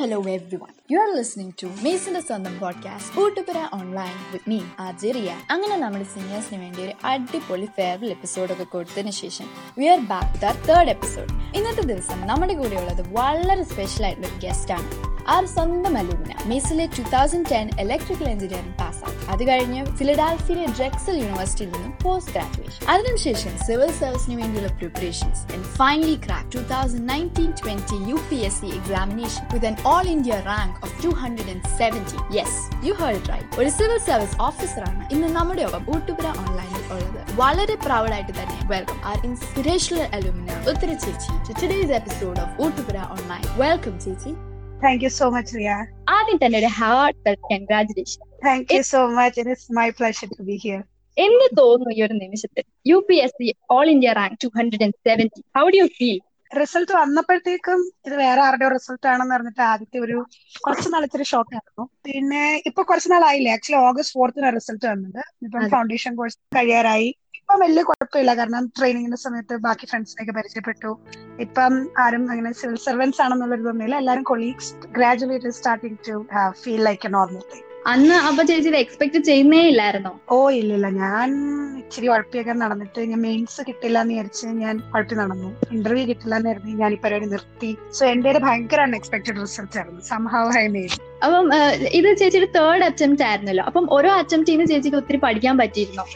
hello everyone. You are listening to മേസിന്റെ സ്വന്തം podcast Koottupura online with me ആജെറിയ അങ്ങനെ നമ്മുടെ സീനിയേഴ്സിന് വേണ്ടി ഒരു അടിപൊളി ഫെയർവെൽ എപ്പിസോഡ് ഒക്കെ കൊടുത്തതിന് ശേഷം we are back the third episode ഇന്നത്തെ ദിവസം നമ്മുടെ കൂടെയുള്ളത് വളരെ സ്പെഷ്യൽ ആയിട്ടുള്ള ഒരു ഗസ്റ്റ് ആണ്. ആർ സ്വന്തം alumna മേസിലെ two thousand ten electrical engineering പാസ്സായി അത് കഴിഞ്ഞ് ഫിലഡാൽഫിയ ഡ്രെക്സൽ യൂണിവേഴ്സിറ്റിയിൽ നിന്നും പോസ്റ്റ് ഗ്രാജുവേഷൻ അതിനുശേഷം സിവിൽ സർവീസിന് വേണ്ടിയുള്ള preparations and finally crack two thousand nineteen twenty U P S C examination with an all India rank of two hundred and seventy yes you heard right ഒരു civil service ഓഫീസറാണ് ഇന്ന് നമ്മുടെ ഒപ്പം ഊട്ടുപുര ഓൺലൈനിൽ ഉള്ളത്. വളരെ പ്രൗഡ് ആയിട്ട് തന്നെ welcome our inspirational alumna Uttara ചേച്ചി. To today's episode of Oottupura online welcome ചേച്ചി. Thank you so much Riya ആദ്യം തന്നെ ഒരു heart congratulation Thank you so much. It is my pleasure to be here എന്ത് തോന്നുന്നു ഈ ഒരു നിമിഷത്തിൽ. U P S C all India rank two hundred and seventy how do you feel result വന്നപ്പോഴത്തേക്കും ഇത് വേറെ ആരുടെയോ റിസൾട്ട് ആണെന്ന് പറഞ്ഞിട്ട് ആദ്യത്തെ ഒരു കുറച്ച് നാൾ ഇത്തിരി ഷോക്ക് ആയിരുന്നു. പിന്നെ ഇപ്പൊ കുറച്ച് നാളായില്ലേ? ആക്ച്വലി ഓഗസ്റ്റ് ഫോർത്തിന് റിസൾട്ട് വന്നത്. ഇപ്പം. ഫൗണ്ടേഷൻ കോഴ്സ് കഴിയാറായി. ഇപ്പം വലിയ കുഴപ്പമില്ല. കാരണം ട്രെയിനിങ്ങിന്റെ സമയത്ത് ബാക്കി ഫ്രണ്ട്സിനെയൊക്കെ പരിചയപ്പെട്ടു. ഇപ്പം ആരും അങ്ങനെ സിവിൽ സർവൻസ് ആണെന്നുള്ളൊരു തോന്നിയില്ല എല്ലാവരും colleagues graduate starting to feel like a normal thing അന്ന് അപ്പൊ ചേച്ചി എക്സ്പെക്ട് ചെയ്യുന്നേ ഇല്ലായിരുന്നോ? ഓ ഇല്ലില്ല ഞാൻ ഇച്ചിരി ഉഴപ്പിയൊക്കെ നടന്നിട്ട് ഞാൻ മെയിൻസ് കിട്ടില്ല എന്ന് വിചാരിച്ച് ഞാൻ ഉഴപ്പി നടന്നു. ഇന്റർവ്യൂ കിട്ടില്ല എന്ന് കരുതി ഞാൻ ഈ പരിപാടി നിർത്തി. സോ എന്റെ ഒരു ഭയങ്കര അൺഎക്സ്പെക്ടഡ് റിസൾട്ട് ആയിരുന്നു. സംഭവം ഹൈ മെയ്ഡ് അപ്പം ഇത് ചേച്ചിയുടെ തേർഡ് അറ്റംപ്റ്റ് ആയിരുന്നല്ലോ. അപ്പം ഓരോ അറ്റംപ്റ്റിന് ചേച്ചിക്ക് ഒത്തിരി പഠിക്കാൻ പറ്റിയിരുന്നോ?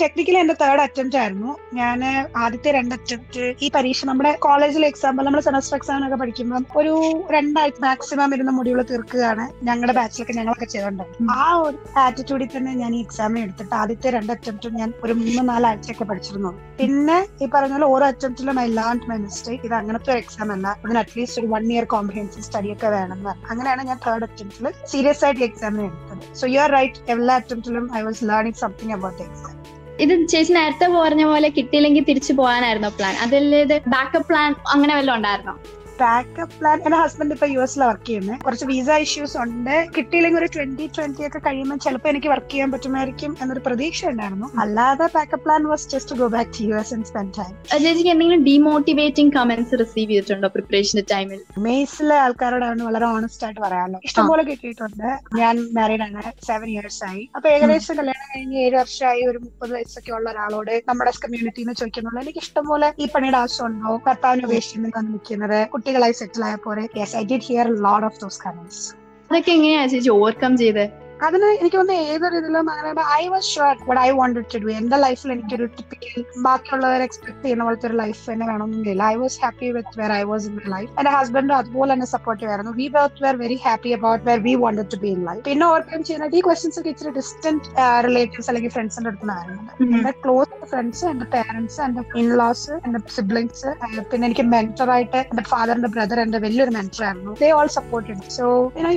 ടെക്നിക്കലി എന്റെ തേർഡ് അറ്റംപ്റ്റ് ആയിരുന്നു. ഞാൻ ആദ്യത്തെ രണ്ട് അറ്റംപ്റ്റ് ഈ പരീക്ഷ നമ്മുടെ കോളേജിലെ എക്സാമ്പിൾ നമ്മൾ സെമസ്റ്റർ എക്സാം ഒക്കെ പഠിക്കുമ്പോൾ ഒരു രണ്ടാഴ്ച മാക്സിമം ഇരുന്ന മുടികൾ തീർക്കുകയാണ് ഞങ്ങളുടെ ബാച്ചിലൊക്കെ ഞങ്ങളൊക്കെ ചെയ്തിട്ടുണ്ട് ആ ഒരു ആറ്റിറ്റ്യൂഡിൽ തന്നെ ഞാൻ ഈ എക്സാം എടുത്തിട്ട് ആദ്യത്തെ രണ്ട് അറ്റംപ്റ്റും ഞാൻ ഒരു മൂന്ന് നാലാഴ്ചയൊക്കെ പഠിച്ചിരുന്നു. പിന്നെ ഈ പറഞ്ഞ പോലെ ഓരോ അറ്റംപ്റ്റിലും ഐ ലേൺ മൈ മിസ്റ്റേക്ക് ഇത് അങ്ങനത്തെ ഒരു എക്സാം അല്ല. അതിന് അറ്റ്ലീസ്റ്റ് ഒരു വൺ ഇയർ കോംപ്രിഹെൻസീവ് സ്റ്റഡി ഒക്കെ വേണം അങ്ങനെയാണ് ഞാൻ തേർഡ് അറ്റംപ്റ്റിൽ സീരിയസ് ആയിട്ട് എക്സാമിന് എടുത്തത്. സോ യു ആർ റൈറ്റ് എല്ലാ അറ്റംപ്റ്റിലും I was learning something about exam ഇത് ചേച്ചി നേരത്തെ പറഞ്ഞ പോലെ കിട്ടിയില്ലെങ്കിൽ തിരിച്ചു പോകാനായിരുന്നോ പ്ലാൻ അതല്ലേ ബാക്കപ്പ് പ്ലാൻ അങ്ങനെ വല്ലതും ഉണ്ടായിരുന്നോ? ബാക്കപ്പ് പ്ലാൻ എന്റെ ഹസ്ബൻഡ് ഇപ്പൊ യു എസിൽ വർക്ക് ചെയ്യുന്നത് കുറച്ച് വിസ ഇഷ്യൂസ് ഉണ്ട്. കിട്ടിയില്ലെങ്കിൽ ഒരു ട്വന്റി ട്വന്റി ഒക്കെ കഴിയുമ്പോൾ ചിലപ്പോൾ എനിക്ക് വർക്ക് ചെയ്യാൻ പറ്റുമായിരിക്കും എന്നൊരു പ്രതീക്ഷ ഉണ്ടായിരുന്നു. അല്ലാതെ backup plan was just go back to U S and spend time ചേച്ചിക്ക് എന്തെങ്കിലും ഡീമോട്ടിവേറ്റിംഗ് കമന്റ്സ് റിസീവ് ചെയ്തിട്ടുണ്ടോ പ്രിപ്പറേഷന്റെ ടൈമിൽ മെയ്സിലെ ആൾക്കാരോടാണ് വളരെ ഓണസ്റ്റ് ആയിട്ട് പറയാമല്ലോ ഇഷ്ടംപോലെ കിട്ടിയിട്ടുണ്ട്. ഞാൻ മാരീഡ് ആണ്. സെവൻ ഇയേഴ്സ് ആയി. അപ്പൊ ഏകദേശം കല്യാണം കഴിഞ്ഞ് ഏഴ് വർഷമായി ഒരു മുപ്പത് വയസ്സൊക്കെ ഉള്ള ഒരാളോട് നമ്മുടെ കമ്മ്യൂണിറ്റിന്ന് ചോദിക്കുന്നുള്ളൂ. എനിക്ക് ഇഷ്ടംപോലെ ഈ പണിയുടെ ആവശ്യമുണ്ടോ ഭർത്താവിന് ഉപേക്ഷിച്ച് നിൽക്കുന്നത്. കുട്ടികളായി സെറ്റിൽ ആയ പോലെ. Yes I did hear lot of those comments അതൊക്കെ എങ്ങനെയാ ചേച്ചി? ഓവർകം ചെയ്ത്? അതിന് എനിക്ക് തോന്നുന്നു ഏതൊരു ഇതിലും അങ്ങനെ I was sure what I wanted to do എന്റെ ലൈഫിൽ എനിക്കൊരു ടിപ്പിക്കൽ ബാക്കിയുള്ളവർ എക്സ്പെക്ട് ചെയ്യുന്ന പോലത്തെ ഒരു ലൈഫ് തന്നെ വേണമെന്നില്ല. I was happy with where I was in life എന്റെ ഹസ്ബൻഡും അതുപോലെ തന്നെ സപ്പോർട്ടീവ് ആയിരുന്നു. We both were very happy about where we wanted to be in life പിന്നെ ഓവർകം ചെയ്യുന്നത് ഈ ക്വസ്റ്റ്യൻസ് ഒക്കെ ഇച്ചിരി ഡിസ്റ്റന്റ് റിലേറ്റീവ്സ് അല്ലെങ്കിൽ ഫ്രണ്ട്സിന്റെ അടുത്ത് നിന്നായിരുന്നു എന്റെ ക്ലോസ് ഫ്രണ്ട്സ് എന്റെ പേരൻസ് എന്റെ ഇൻലോസ് എന്റെ സിബ്ലിങ്സ് പിന്നെ എനിക്ക് മെന്റർ ആയിട്ട് എന്റെ ഫാദറിന്റെ ബ്രദർ എന്റെ വലിയൊരു മെന്റർ ആയിരുന്നു. They all supported so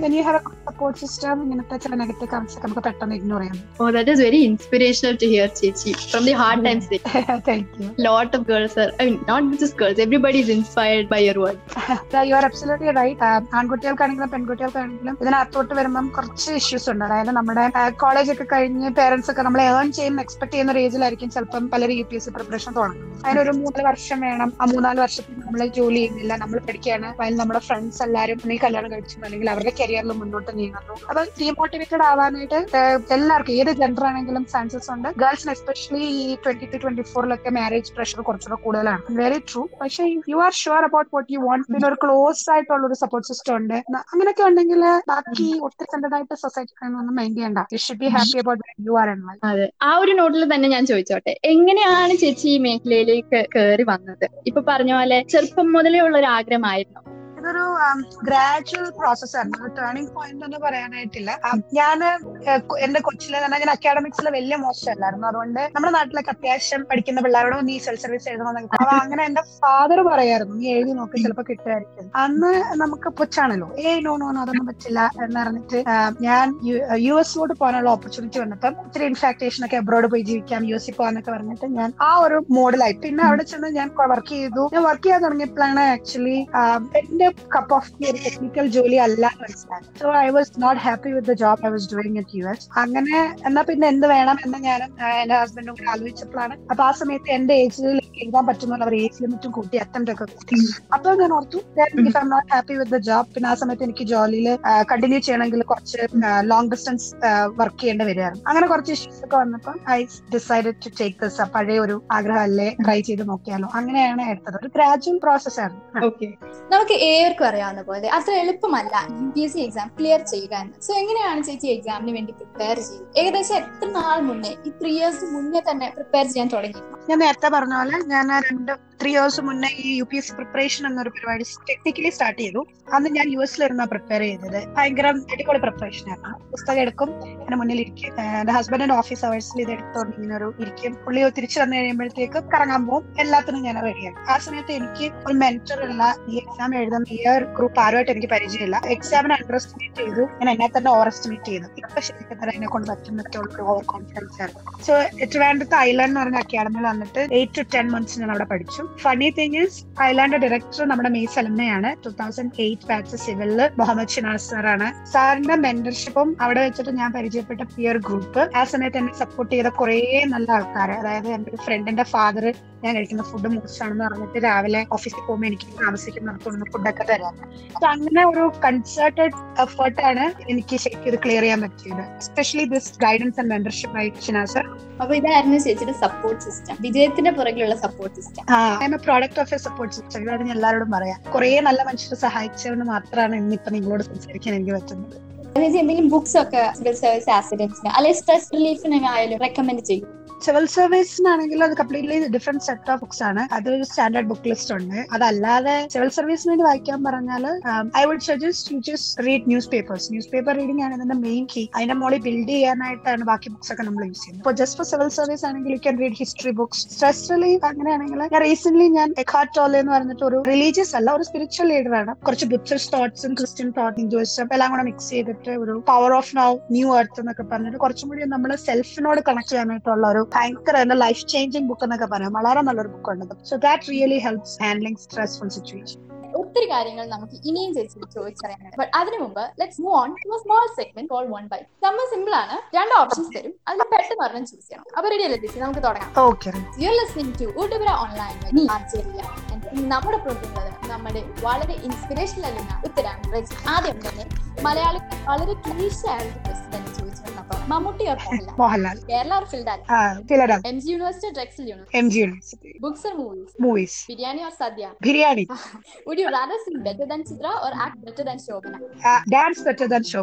when you have a support system ഇങ്ങനത്തെ ചില കമന്റ്സ് ഒക്കെ നമുക്ക് പെട്ടെന്ന് ഇഗ്നോർ ചെയ്യാം. ഓ that is very inspirational to hear ചേച്ചി. From the hard times thank you lot of girls are I mean not just girls everybody is by your work so you are absolutely right ആൺകുട്ടികൾക്കാണെങ്കിലും പെൺകുട്ടികൾക്കാണെങ്കിലും ഇതിനകത്തോട്ട് വരുമ്പം കുറച്ച് issues ഉണ്ട്. അതായത് നമ്മുടെ college ഒക്കെ കഴിഞ്ഞ് പേരൻസ് ഒക്കെ നമ്മളെ ഏൺ ചെയ്യുന്ന എക്സ്പെക്ട് ചെയ്യുന്ന ഒരു ഏജിലായിരിക്കും ചിലപ്പം പലരും U P S C preparation തുടങ്ങും അതിനൊരു മൂന്ന് വർഷം വേണം. ആ മൂന്നാൽ വർഷത്തിൽ നമ്മൾ ജോലി ചെയ്യുന്നില്ല. നമ്മൾ പഠിക്കുകയാണ്. അതിൽ നമ്മുടെ ഫ്രണ്ട്സ് എല്ലാവരും നീ കല്യാണം കഴിച്ചു അല്ലെങ്കിൽ അവരുടെ കരിയറിൽ മുന്നോട്ട് നീങ്ങുന്നു. അപ്പൊ ഡീമോട്ടിവേറ്റഡ് ആവാനായിട്ട് എല്ലാവർക്കും ഏത് ജെൻഡർ ആണെങ്കിലും ചാൻസസ് ഉണ്ട്. ഗേൾസിന് എസ്പെഷ്യലി ഈ ട്വന്റി ടു ട്വന്റി ഫോറിലൊക്കെ മാരേജ് പ്രഷർ കുറച്ചുകൂടെ കൂടുതലാണ്. വെരി ട്രൂ പക്ഷേ you are sure about what you want പിന്നെ ഒരു ക്ലോസ് ആയിട്ടുള്ള ഒരു സപ്പോർട്ട് സിസ്റ്റം ഉണ്ട് അങ്ങനെയൊക്കെ ഉണ്ടെങ്കിൽ ബാക്കി ഒത്തിരി സെന്റഡായിട്ട് സൊസൈറ്റി ഒന്നും മൈൻഡ് ചെയ്യണ്ട. You should be happy about you are N അതെ. ആ ഒരു നോട്ടിൽ തന്നെ ഞാൻ ചോദിച്ചോട്ടെ. എങ്ങനെയാണ് ചേച്ചി ഈ മേഖലയിലേക്ക് കയറി വന്നത്? ഇപ്പൊ പറഞ്ഞ പോലെ ചെറുപ്പം മുതലേ ഉള്ള ഒരു ആഗ്രഹമായിരുന്നു ഇതൊരു ഗ്രാജുവൽ പ്രോസസ് ആയിരുന്നു. ടേണിംഗ് പോയിന്റ് എന്ന് പറയാനായിട്ടില്ല. ഞാൻ എന്റെ കൊച്ചിലെ തന്നെ ഞാൻ അക്കാഡമിക്സിൽ വലിയ മോശമല്ലായിരുന്നു. അതുകൊണ്ട് നമ്മുടെ നാട്ടിലൊക്കെ അത്യാവശ്യം പഠിക്കുന്ന പിള്ളേരോട് നീ സെൽഫ് സർവീസ് എഴുതണമെന്നൊക്കെ അപ്പൊ അങ്ങനെ എന്റെ ഫാദർ പറയായിരുന്നു നീ എഴുതി നോക്കി ചിലപ്പോ കിട്ടുമായിരിക്കും. അന്ന് നമുക്ക് പുച്ചാണല്ലോ ഏയ് നോ നോ നോ അതൊന്നും പറ്റില്ല എന്ന് പറഞ്ഞിട്ട് ഞാൻ യു എസിലോട്ട് പോകാനുള്ള ഓപ്പർച്യൂണിറ്റി വന്നപ്പം ഇത്തിരി ഇൻഫാക്ടേഷൻ ഒക്കെ അബ്രോഡ് പോയി ജീവിക്കാം യു എസിൽ പോകാന്നൊക്കെ പറഞ്ഞിട്ട് ഞാൻ ആ ഒരു മോഡലായി പിന്നെ അവിടെ ചെന്ന് ഞാൻ വർക്ക് ചെയ്തു. ഞാൻ വർക്ക് ചെയ്യാൻ തുടങ്ങിയപ്പോഴാണ് ആക്ച്വലി എന്റെ കപ്പ് ഓഫ് ടീ ഒരു ടെക്നിക്കൽ ജോലി അല്ല എന്ന് മനസ്സിലായി. So I was not happy with the job I was doing it U S അങ്ങനെ എന്നാ പിന്നെ എന്ത് വേണം എന്ന് ഞാൻ എന്റെ ഹസ്ബൻഡും കൂടെ ആലോചിച്ചപ്പോഴാണ്. അപ്പൊ ആ സമയത്ത് എന്റെ ഏജ് എഴുതാൻ പറ്റുന്ന അവർ ഏജ് ലിമിറ്റും കൂട്ടി അറ്റംപ്റ്റ് ഒക്കെ കൂട്ടി. അപ്പോൾ ഞാൻ ഓർത്തു if I not happy with the job പിന്നെ ആ സമയത്ത് എനിക്ക് ജോലിയിൽ കണ്ടിന്യൂ ചെയ്യണമെങ്കിൽ കുറച്ച് ലോങ് ഡിസ്റ്റൻസ് വർക്ക് ചെയ്യേണ്ടി വരികയായിരുന്നു. അങ്ങനെ കുറച്ച് ഇഷ്യൂസ് ഒക്കെ വന്നപ്പോൾ I decide to take this പഴയ ഒരു ആഗ്രഹമല്ലേ ട്രൈ ചെയ്ത് നോക്കിയാലോ. അങ്ങനെയാണ് എടുത്തത്. ഒരു ഗ്രാജുവൽ പ്രോസസ് ആയിരുന്നു. നമുക്ക് ഏവർക്കും അറിയാവുന്ന പോലെ അത്ര എളുപ്പമല്ല U P S C exam clear ചെയ്യുക എന്ന്. സോ എങ്ങനെയാണ് ചേച്ചി എക്സാമിന് വേണ്ടി പ്രിപ്പയർ ചെയ്തത് ഏകദേശം എത്ര നാൾ മുന്നേ ഈ ത്രീ ഇയേഴ്സ് മുന്നേ തന്നെ പ്രിപ്പയർ ചെയ്യാൻ തുടങ്ങി ഞാൻ നേരത്തെ പറഞ്ഞ പോലെ ഞാൻ രണ്ട് ത്രീ ഇയേഴ്സ് മുന്നേ ഈ യു പി എസ് പ്രിപ്പറേഷൻ എന്നൊരു പരിപാടി ടെക്നിക്കലി സ്റ്റാർട്ട് ചെയ്തു. അന്ന് ഞാൻ യു എസിലിരുന്ന പ്രിപ്പയർ ചെയ്തത്. ഭയങ്കര അടിപൊളി പ്രിപ്പറേഷൻ ആയിരുന്നു. പുസ്തകം എടുക്കും എന്റെ മുന്നിൽ ഇരിക്കും എന്റെ ഹസ്ബൻഡിന്റെ ഓഫീസ് അവേഴ്സിൽ ഇത് എടുത്തോണ്ട് ഇങ്ങനെ ഒരു ഇരിക്കും. പുള്ളി തിരിച്ചു വന്നു കഴിയുമ്പോഴത്തേക്ക് കറങ്ങാൻ പോകും എല്ലാത്തിനും ഞാൻ റെഡിയാണ് ആ സമയത്ത് എനിക്ക് ഒരു മെന്റർ ഉള്ള ഈ എക്സാം എഴുതുന്ന ഈ ഗ്രൂപ്പ് ആരുമായിട്ട് എനിക്ക് പരിചയമില്ല. എക്സാമിന് അണ്ടർ എസ്റ്റിമേറ്റ് ചെയ്തു. ഞാൻ എന്നെ തന്നെ ഓവർ എസ്റ്റിമേറ്റ് ചെയ്തു. ഇപ്പൊ ശരിക്കും തന്നെ എന്നെ കൊണ്ട് പറ്റുന്നൊക്കെ ഓവർ കോൺഫിഡൻസ് ആയിരുന്നു സോ ട്രിവാൻഡ്രത്ത് ഐലാൻഡ് എന്ന് പറഞ്ഞ അക്കാഡമിയിൽ വന്നിട്ട് എയ്റ്റ് ടു ടെൻ മന്ത്സ് ഞാൻ അവിടെ പഠിച്ചു. Funny thing is island director നമ്മുടെ മെയ് സലമ്മയാണ് ടൂ തൗസൻഡ് എയ്റ്റ് ബാച്ച് സിവിലിൽ മുഹമ്മദ് ഷിനാസ് സാറാണ് സാറിന്റെ മെന്റർഷിപ്പും അവിടെ വെച്ചിട്ട് ഞാൻ പരിചയപ്പെട്ട പിയർ ഗ്രൂപ്പ് ആ സമയത്ത് എന്നെ സപ്പോർട്ട് ചെയ്ത കുറേ നല്ല ആൾക്കാർ അതായത് ഒരു ഫ്രണ്ടിന്റെ ഫാദർ ഞാൻ കഴിക്കുന്ന ഫുഡ് മോശമാണെന്ന് പറഞ്ഞിട്ട് രാവിലെ ഓഫീസിൽ പോകുമ്പോൾ എനിക്ക് താമസിക്കുന്നിടത്തുനിന്ന് ഫുഡൊക്കെ തരാം. അപ്പൊ അങ്ങനെ ഒരു കൺസേർട്ടഡ് എഫേർട്ടാണ് എനിക്ക് ശരിക്കും ഇത് ക്ലിയർ ചെയ്യാൻ പറ്റിയത്. Especially this guidance and mentorship by Shinas അപ്പൊ ഇതായിരുന്നു ചേച്ചിയുടെ സപ്പോർട്ട് സിസ്റ്റം വിജയത്തിന്റെ പുറകിലുള്ള support system I'm a product of a support system ഇതാണ് ഞാൻ എല്ലാവരോടും പറയാം. കുറേ നല്ല മനുഷ്യരെ സഹായിച്ചതുകൊണ്ട് മാത്രമാണ് ഇന്നിപ്പോ നിങ്ങളോട് സംസാരിക്കാൻ എനിക്ക് പറ്റുന്നത്. എന്തെങ്കിലും ബുക്സ് ഒക്കെ സിവിൽ സർവീസ് ആക്സിഡൻസിന് അല്ലെങ്കിൽ സ്ട്രെസ് റിലീഫിന് ആയാലും റെക്കമെൻഡ് ചെയ്യും. സിവിൽ സർവീസിനാണെങ്കിൽ അത് completely different set of books ആണ്. അതൊരു സ്റ്റാൻഡേർഡ് ബുക്ക് ലിസ്റ്റ് ഉണ്ട്. അതല്ലാതെ സിവിൽ സർവീസിന് വേണ്ടി വായിക്കാൻ പറഞ്ഞാൽ I would suggest you just read newspapers newspaper reading ആണ് ഇതിന്റെ മെയിൻ കീ അതിന്റെ മോളി ബിൽഡ് ചെയ്യാനായിട്ടാണ് ബാക്കി ബുക്സ് ഒക്കെ നമ്മൾ യൂസ് ചെയ്യുന്നത്. ഇപ്പോൾ ജസ്റ്റ് ഫോർ സിവിൽ സർവീസ് ആണെങ്കിൽ you can read history books stress relief അങ്ങനെയാണെങ്കിൽ ഞാൻ റീസെന്റ് ഞാൻ എക്കാർട്ട് ടോലെ എന്ന് പറഞ്ഞിട്ട് ഒരു റിലീജിയസ് അല്ല ഒരു സ്പിരിച്വൽ ലീഡർ ആണ്. കുറച്ച് ബുദ്ധിസ്റ്റ് തോട്ട്സും ക്രിസ്ത്യൻ തോട്ട് ഹിന്ദുവിസം എല്ലാം കൂടെ മിക്സ് ചെയ്തിട്ട് ഒരു power of now new earth എന്നൊക്കെ പറഞ്ഞിട്ട് കുറച്ചും കൂടി നമ്മൾ സെൽഫിനോട് കണക്ട് ചെയ്യാനായിട്ടുള്ള ഒരു ഭയങ്കര ലൈഫ് ചേഞ്ചിങ് ബുക്ക് എന്നൊക്കെ പറയാം. വളരെ നല്ലൊരു ബുക്ക് ഉണ്ട് so that really helps handling stressful situation ഒത്തിരി കാര്യങ്ങൾ നമുക്ക് ഇനിയും ചേച്ചി ചോദിച്ചറിയാനാണ്. ബട്ട് അതിനു മുമ്പ് let's move on to small segment call one by നമ്മൾ സിമ്പിൾ ആണ്. രണ്ട് ഓപ്ഷൻസ് തരും. അതിൽ പെട്ടെന്ന് ഒരെണ്ണം ചൂസ് ചെയ്യണം. അപ്പൊ റെഡി അല്ലേ ചേച്ചി? നമുക്ക് തുടങ്ങാം. Okay you listening to Oottupura online നമ്മുടെ പ്രോഗ്രാം നമ്മുടെ വളരെ ഇൻസ്പിറേഷണൽ അല്ലെന്ന ഉത്തരാണ്. ആദ്യം തന്നെ മലയാളി വളരെ ക്ലീശ ആയിട്ട് പ്രശ്നം തന്നെ വന്നപ്പോ മമ്മൂട്ടി മോഹൻലാൽ? കേരള ഓർ ഫിൽഡാൽ ഫിലഡൽ M G university university? M G university. Books or movies movies biryani or sadya? Biryani. Would you rather sing better than Chitra or act better than Shobana? Dance better than show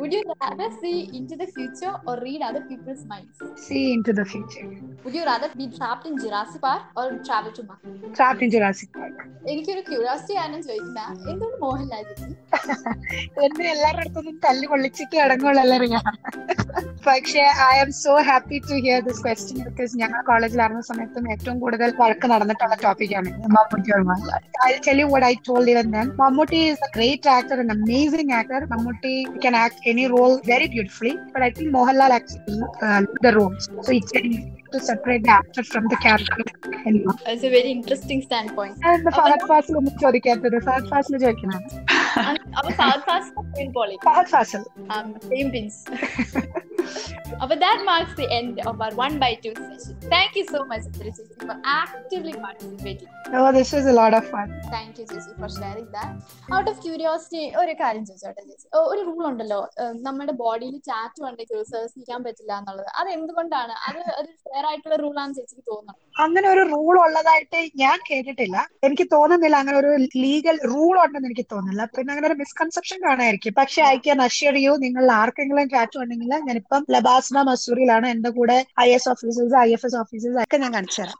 Would you rather see into the future or read other people's minds? See into the future Would you rather be trapped in Jurassic Park or travel to Mars? Trapped in Jurassic Park എനിക്കൊരു curiosity ആണ് ചോദിക്കുന്ന. എന്തുകൊണ്ട് മോഹൻലാൽ എന്നെ എല്ലാവരുടെ അടുത്തൊന്നും തല്ലി കൊള്ളിച്ചിട്ട് അടങ്ങുള്ള എല്ലാവരും പക്ഷേ I am so happy to hear this question because ഞങ്ങൾ കോളേജിലായിരുന്ന സമയത്തും ഏറ്റവും കൂടുതൽ വഴക്ക് നടന്നിട്ടുള്ള ടോപ്പിക്കാണ് Mammootty I tell you what I told even then Mammootty is a great actor and amazing actor Mammootty can act any role very beautifully but I think Mohanlal actually the role so it's to separate the actor from the character. Anyway. A very interesting standpoint. And the Fahadh Faasil ഒന്നും ചോദിക്കാത്തത് ഫഹദ് ഫാസിൽ ചോദിക്കണം അപ്പൊ ഫഹദ് ഫാസിൽ പോളി Fahadh Faasil same പിൻസ് അപ്പൊ that marks the end of our one by two session thank you so much ചേച്ചി for actively participating Oh, this was a lot of fun thank you ചേച്ചി for sharing that out of curiosity ഒരു കാര്യം ചോദിച്ചോട്ടെ ചേച്ചി ഒരു rule ഉണ്ടല്ലോ. നമ്മുടെ ബോഡിയിൽ ടാറ്റു ഉണ്ടെങ്കിൽ ചെയ്യാൻ പറ്റില്ല എന്നുള്ളത്. അത് എന്തുകൊണ്ടാണ് അത് ഒരു ഫെയർ ആയിട്ടുള്ള റൂൾ ആണെന്ന് ചേച്ചിക്ക് തോന്നുന്നു അങ്ങനെ ഒരു റൂൾ ഉള്ളതായിട്ട് ഞാൻ കേട്ടിട്ടില്ല. എനിക്ക് തോന്നുന്നില്ല അങ്ങനെ ഒരു ലീഗൽ റൂൾ ഉണ്ടെന്ന് എനിക്ക് തോന്നുന്നില്ല. പിന്നെ അങ്ങനെ ഒരു മിസ്കൺസെപ്ഷൻ കാണായിരിക്കും പക്ഷെ ഐ ക്യാൻ അഷ്യർ യു നിങ്ങൾ ആർക്കെങ്കിലും ടാറ്റു ഉണ്ടെങ്കിൽ ഞാനിപ്പം ലബാസ്ന മസൂറിയിലാണ് എന്റെ കൂടെ I S officers I F S officers ഒക്കെ ഞാൻ കാണിച്ചു തരാം.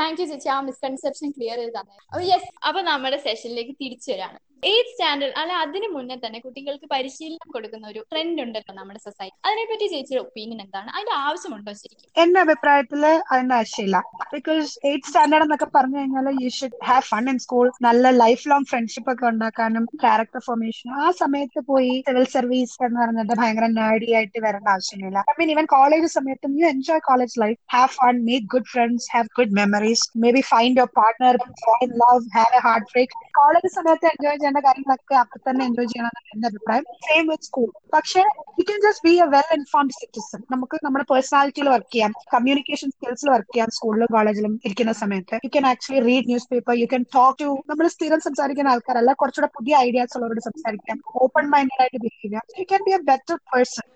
താങ്ക് യു ചേച്ചി. ആ മിസ്കൺസെപ്ഷൻ ക്ലിയർ ചെയ്ത് തന്നെ അപ്പൊ യെസ് അപ്പൊ നമ്മുടെ സെഷനിലേക്ക് തിരിച്ചു വരാണ്. എയ്ത്ത് സ്റ്റാൻഡേർഡ് അല്ല അതിന് മുന്നേ തന്നെ കുട്ടികൾക്ക് പരിശീലനം കൊടുക്കുന്ന ഒരു ട്രെൻഡ് ഉണ്ടല്ലോ നമ്മുടെ സൊസൈറ്റി അതിനെപ്പറ്റി ചേച്ചിയുടെ ഒപ്പീനിയൻ എന്താണ്? അതിന്റെ ആവശ്യമുണ്ടോ ശരിക്കും? എന്റെ അഭിപ്രായത്തിൽ അതിന്റെ ആവശ്യമില്ല. ബിക്കോസ് എയ്ത്ത് സ്റ്റാൻഡേർഡ് എന്നൊക്കെ പറഞ്ഞു കഴിഞ്ഞാൽ you should have fun in school നല്ല ലൈഫ് ലോങ് ഫ്രണ്ട്ഷിപ്പ് ഒക്കെ ഉണ്ടാക്കാനും ക്യാരക്ടർ ഫോർമേഷനും ആ സമയത്ത് പോയി സിവിൽ സർവീസ് എന്ന് പറഞ്ഞിട്ട് ഭയങ്കര നേടി ആയിട്ട് വരേണ്ട ആവശ്യമില്ല I mean, even college സമയത്തും you enjoy college life, have fun, make good friends, have good memories, maybe find your partner, fall love have a a break college സമയത്ത് എൻജോയ് ചെയ്യേണ്ട കാര്യങ്ങളൊക്കെ അപ്പൊ തന്നെ എൻജോയ് ചെയ്യണമെന്നാണ് എന്റെ അഭിപ്രായം. സെയിം വിത്ത് സ്കൂൾ പക്ഷെ you can just be a well informed citizen നമുക്ക് നമ്മുടെ പേഴ്സണാലിറ്റിയിൽ വർക്ക് ചെയ്യാം. കമ്മ്യൂണിക്കേഷൻ സ്കിൽസിൽ വർക്ക് ചെയ്യാം. സ്കൂളിലും കോളേജിലും ഇരിക്കുന്ന സമയത്ത്. You can actually read news paper you can talk to നമ്മൾ സ്ഥിരം സംസാരിക്കുന്ന ആൾക്കാരല്ല കുറച്ചുകൂടെ പുതിയ ഐഡിയാസ് ഉള്ളവരോട് സംസാരിക്കാം. ഓപ്പൺ മൈൻഡഡ് ആയിട്ട് behave you can be a better person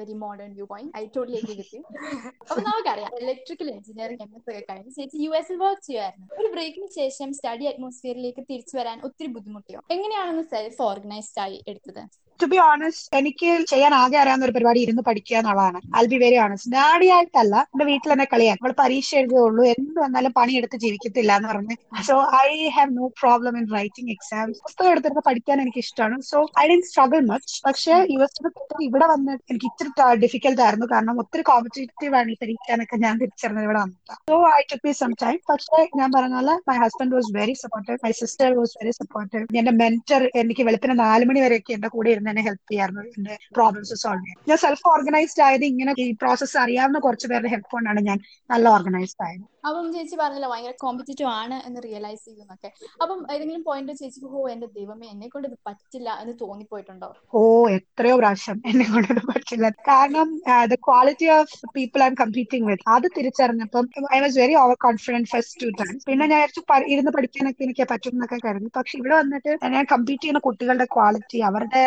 very modern view point നമുക്കറിയാം ഇലക്ട്രിക്കൽ എഞ്ചിനീയറിംഗ് എം എസ് ഒക്കെ യു എസിൽ വർക്ക് ചെയ്യുമായിരുന്നു ഒരു ബ്രേക്കിന് ശേഷം സ്റ്റഡി അറ്റ്മോസ്ഫിയറിലേക്ക് തിരിച്ചു വരാൻ ഒത്തിരി ബുദ്ധിമുട്ടിയോ? എങ്ങനെയാണെന്ന് സെൽഫ് ഓർഗനൈസ്ഡ് ആയി എടുത്തത്? ടു ബി ഓണസ്റ്റ് എനിക്ക് ചെയ്യാൻ ആകെ അറിയാവുന്ന ഒരു പരിപാടി ഇരുന്ന് പഠിക്കുക എന്നുള്ളതാണ് ഐ ബി വെരി ഓണസ്റ്റ് ആയിട്ടല്ല എന്റെ വീട്ടിൽ തന്നെ കളിയാൻ നമ്മൾ പരീക്ഷ എഴുതുകയുള്ളൂ. എന്ത് വന്നാലും പണിയെടുത്ത് ജീവിക്കത്തില്ല എന്ന് പറഞ്ഞ്. So I have no problem in writing exams പുസ്തകം എടുത്തിരുന്ന് പഠിക്കാൻ എനിക്ക് ഇഷ്ടമാണ് so I did struggle much പക്ഷേ യു എസ് ഇവിടെ വന്ന് എനിക്ക് ഇത്തിരി ഡിഫിക്കൽട്ട് ആയിരുന്നു. കാരണം ഒത്തിരി കോമ്പറ്റേറ്റീവ് ആണ് ഈ പരീക്ഷാനൊക്കെ ഞാൻ തിരിച്ചറിഞ്ഞത് ഇവിടെ വന്നിട്ട്. So I took be some time പക്ഷേ ഞാൻ പറഞ്ഞ പോലെ my husband was very supportive my sister was very supportive എന്റെ മെന്റർ എനിക്ക് വെളുപ്പിന് നാല് മണി വരെയൊക്കെ എന്റെ കൂടെ ഇരുന്ന് എന്നെ ഹെൽപ്പ് ചെയ്യാറുണ്ട് എന്റെ പ്രോബ്ലംസ് സോൾവ് ചെയ്യാൻ. ഞാൻ സെൽഫ് ഓർഗനൈസ്ഡ് ആയത് ഇങ്ങനെ ഈ പ്രോസസ്സ് അറിയാവുന്ന കുറച്ച് പേരുടെ ഹെൽപ്പ് കൊണ്ടാണ് ഞാൻ നല്ല ഓർഗനൈസ്ഡ് ആയത്. അപ്പം ചേച്ചി പറഞ്ഞല്ലോ ഭയങ്കര കോമ്പറ്റേറ്റീവ് ആണ് എന്ന് റിയലൈസ് ചെയ്യുന്നൊക്കെ അപ്പം ഏതെങ്കിലും പോയിന്റ് ചേച്ചിക്ക് ഓ എന്റെ ദൈവമേ എന്നെ കൊണ്ട് ഇത് പറ്റില്ല എന്ന് തോന്നിപ്പോയിട്ടുണ്ടോ? ഓ എത്രയോ പ്രാവശ്യം എന്നെ കൊണ്ട് പറ്റില്ല. കാരണം the quality of people I am competing with അത് തിരിച്ചറിഞ്ഞപ്പം I was very over confident first two time പിന്നെ ഞാൻ ഇരുന്ന് പഠിക്കാനൊക്കെ എനിക്ക് പറ്റും എന്നൊക്കെ കരുതി. പക്ഷെ ഇവിടെ വന്നിട്ട് ഞാൻ കമ്പീറ്റ് ചെയ്യുന്ന കുട്ടികളുടെ ക്വാളിറ്റി അവരുടെ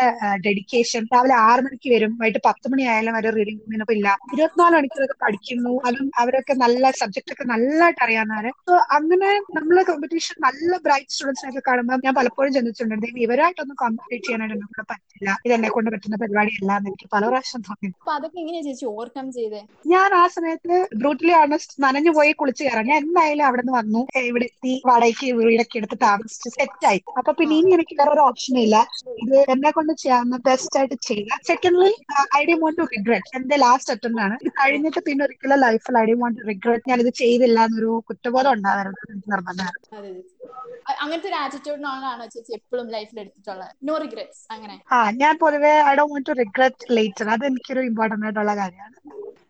ഡെഡിക്കേഷൻ രാവിലെ ആറ് മണിക്ക് വരും വൈകിട്ട് പത്ത് മണി ആയാലും അവർ റീഡിംഗ് ഇല്ല. ഇരുപത്തിനാല് മണിക്കൂറൊക്കെ പഠിക്കുന്നു. അതും അവരൊക്കെ നല്ല സബ്ജക്റ്റ് ഒക്കെ നല്ലതായിട്ട് അറിയാവുന്നവരെ സോ അങ്ങനെ നമ്മളെ കോമ്പറ്റീഷൻ നല്ല ബ്രൈറ്റ് സ്റ്റുഡൻസിനൊക്കെ കാണുമ്പോൾ ഞാൻ പലപ്പോഴും ചിന്തിച്ചിട്ടുണ്ട് ദൈവം ഇവരായിട്ടൊന്നും കോമ്പറ്റീറ്റ് ചെയ്യാനായിട്ട് നമ്മളെ പറ്റില്ല. ഇത് എന്നെ കൊണ്ട് പറ്റുന്ന പരിപാടിയല്ല എന്ന് എനിക്ക് പല പ്രാവശ്യം തോന്നി. അപ്പൊ അതൊക്കെ എങ്ങനെയാ ചേച്ചി ഓവർകം ചെയ്തേ? ഞാൻ ആ സമയത്ത് ബ്രൂട്ടലി ഓണസ്റ്റ് നനഞ്ഞു പോയി കുളിച്ച് കയറാം. ഞാൻ എന്തായാലും അവിടെ നിന്ന് വന്നു ഇവിടെ എത്തി വാടകയ്ക്ക് വീടൊക്കെ എടുത്ത് താമസിച്ച് സെറ്റായി അപ്പൊ പിന്നെ ഇനി എനിക്ക് വേറെ ഒരു ഓപ്ഷൻ ഇല്ല. ഇത് എന്നെ കൊണ്ട് ചെയ്യാവുന്ന ബെസ്റ്റ് ആയിട്ട് ചെയ്യുക secondly I did want to regret എന്റെ ലാസ്റ്റ് അറ്റംപ്റ്റ് ആണ്. ഇത് കഴിഞ്ഞിട്ട് പിന്നെ ഒരിക്കലും ലൈഫിൽ I did want to regret ഞാൻ ഇത് ചെയ്തില്ല. എന്നൊരു കുറ്റബോധം ഉണ്ടാവരുത് നിർബന്ധമാണ്. അങ്ങനത്തെ ഒരു ആറ്റിറ്റ്യൂഡിനാണോ ചേച്ചി എപ്പോഴും ലൈഫിൽ എടുത്തിട്ടുള്ളത്? നോ റിഗ്രറ്റ്സ് അങ്ങനെ. ആ ഞാൻ പൊതുവേ I do want to regret later അത് എനിക്കൊരു ഇമ്പോർട്ടന്റ് ആയിട്ടുള്ള കാര്യമാണ്.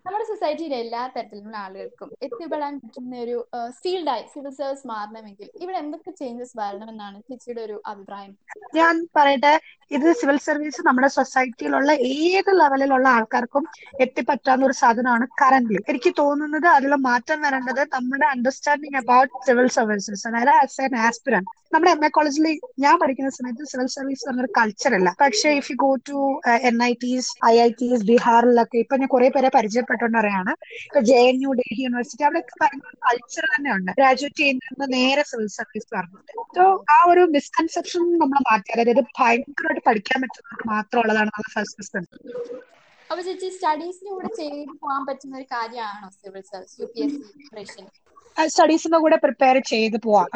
നമ്മുടെ സൊസൈറ്റിയിലെ എല്ലാ തരത്തിലുള്ള ആളുകൾക്കും എത്തിപ്പെടാൻ പറ്റുന്ന ഒരു ഫീൽഡായി സിവിൽ സർവീസ് മാറണമെങ്കിൽ ഇവിടെ എന്തൊക്കെ ചേഞ്ചസ് വരണമെന്നാണ് ചേച്ചിയുടെ ഒരു അഭിപ്രായം? ഞാൻ പറയട്ടെ ഇത് സിവിൽ സർവീസ് നമ്മുടെ സൊസൈറ്റിയിലുള്ള ഏത് ലെവലിലുള്ള ആൾക്കാർക്കും എത്തിപ്പറ്റാവുന്ന ഒരു സാധനമാണ് കറന്റ്. എനിക്ക് തോന്നുന്നത് അതിൽ മാറ്റം വരേണ്ടത് നമ്മുടെ അണ്ടർസ്റ്റാൻഡിങ് അബൌട്ട് സിവിൽ സർവീസസ് അതായത് ആസ് ആൻ ആസ്പിറന്റ് നമ്മുടെ എം എ കോളേജിൽ ഞാൻ പഠിക്കുന്ന സമയത്ത് സിവിൽ സർവീസ് പറഞ്ഞൊരു കൾച്ചർ അല്ല. പക്ഷേ if you go to N I Ts I I Ts ബീഹാറിലൊക്കെ ഇപ്പൊ ഞാൻ കുറെ പേരെ പരിചയപ്പെട്ടുകൊണ്ട് അറിയാണ് ഇപ്പൊ J N U Delhi university അവിടെ പറയുന്ന കൾച്ചർ തന്നെയുണ്ട്. ഗ്രാജുവേറ്റ് ചെയ്യുന്ന നേരെ സിവിൽ സർവീസ് പറഞ്ഞിട്ട്. സോ ആ ഒരു മിസ്കൺസെപ്ഷൻ നമ്മൾ മാറ്റി. അതായത് ഭയങ്കരമായിട്ട് പഠിക്കാൻ പറ്റുന്നവർക്ക് മാത്രമുള്ളതാണ് ഫസ്റ്റ് മിസ്കൺസെപ്ഷൻ അപ്പൊ ചേച്ചി സ്റ്റഡീസിന്റെ കൂടെ ചെയ്ത് പോകാൻ പറ്റുന്ന ഒരു കാര്യമാണോ civil service U P S C സ്റ്റഡീസിന്റെ കൂടെ പ്രിപ്പയർ ചെയ്ത് പോവാം.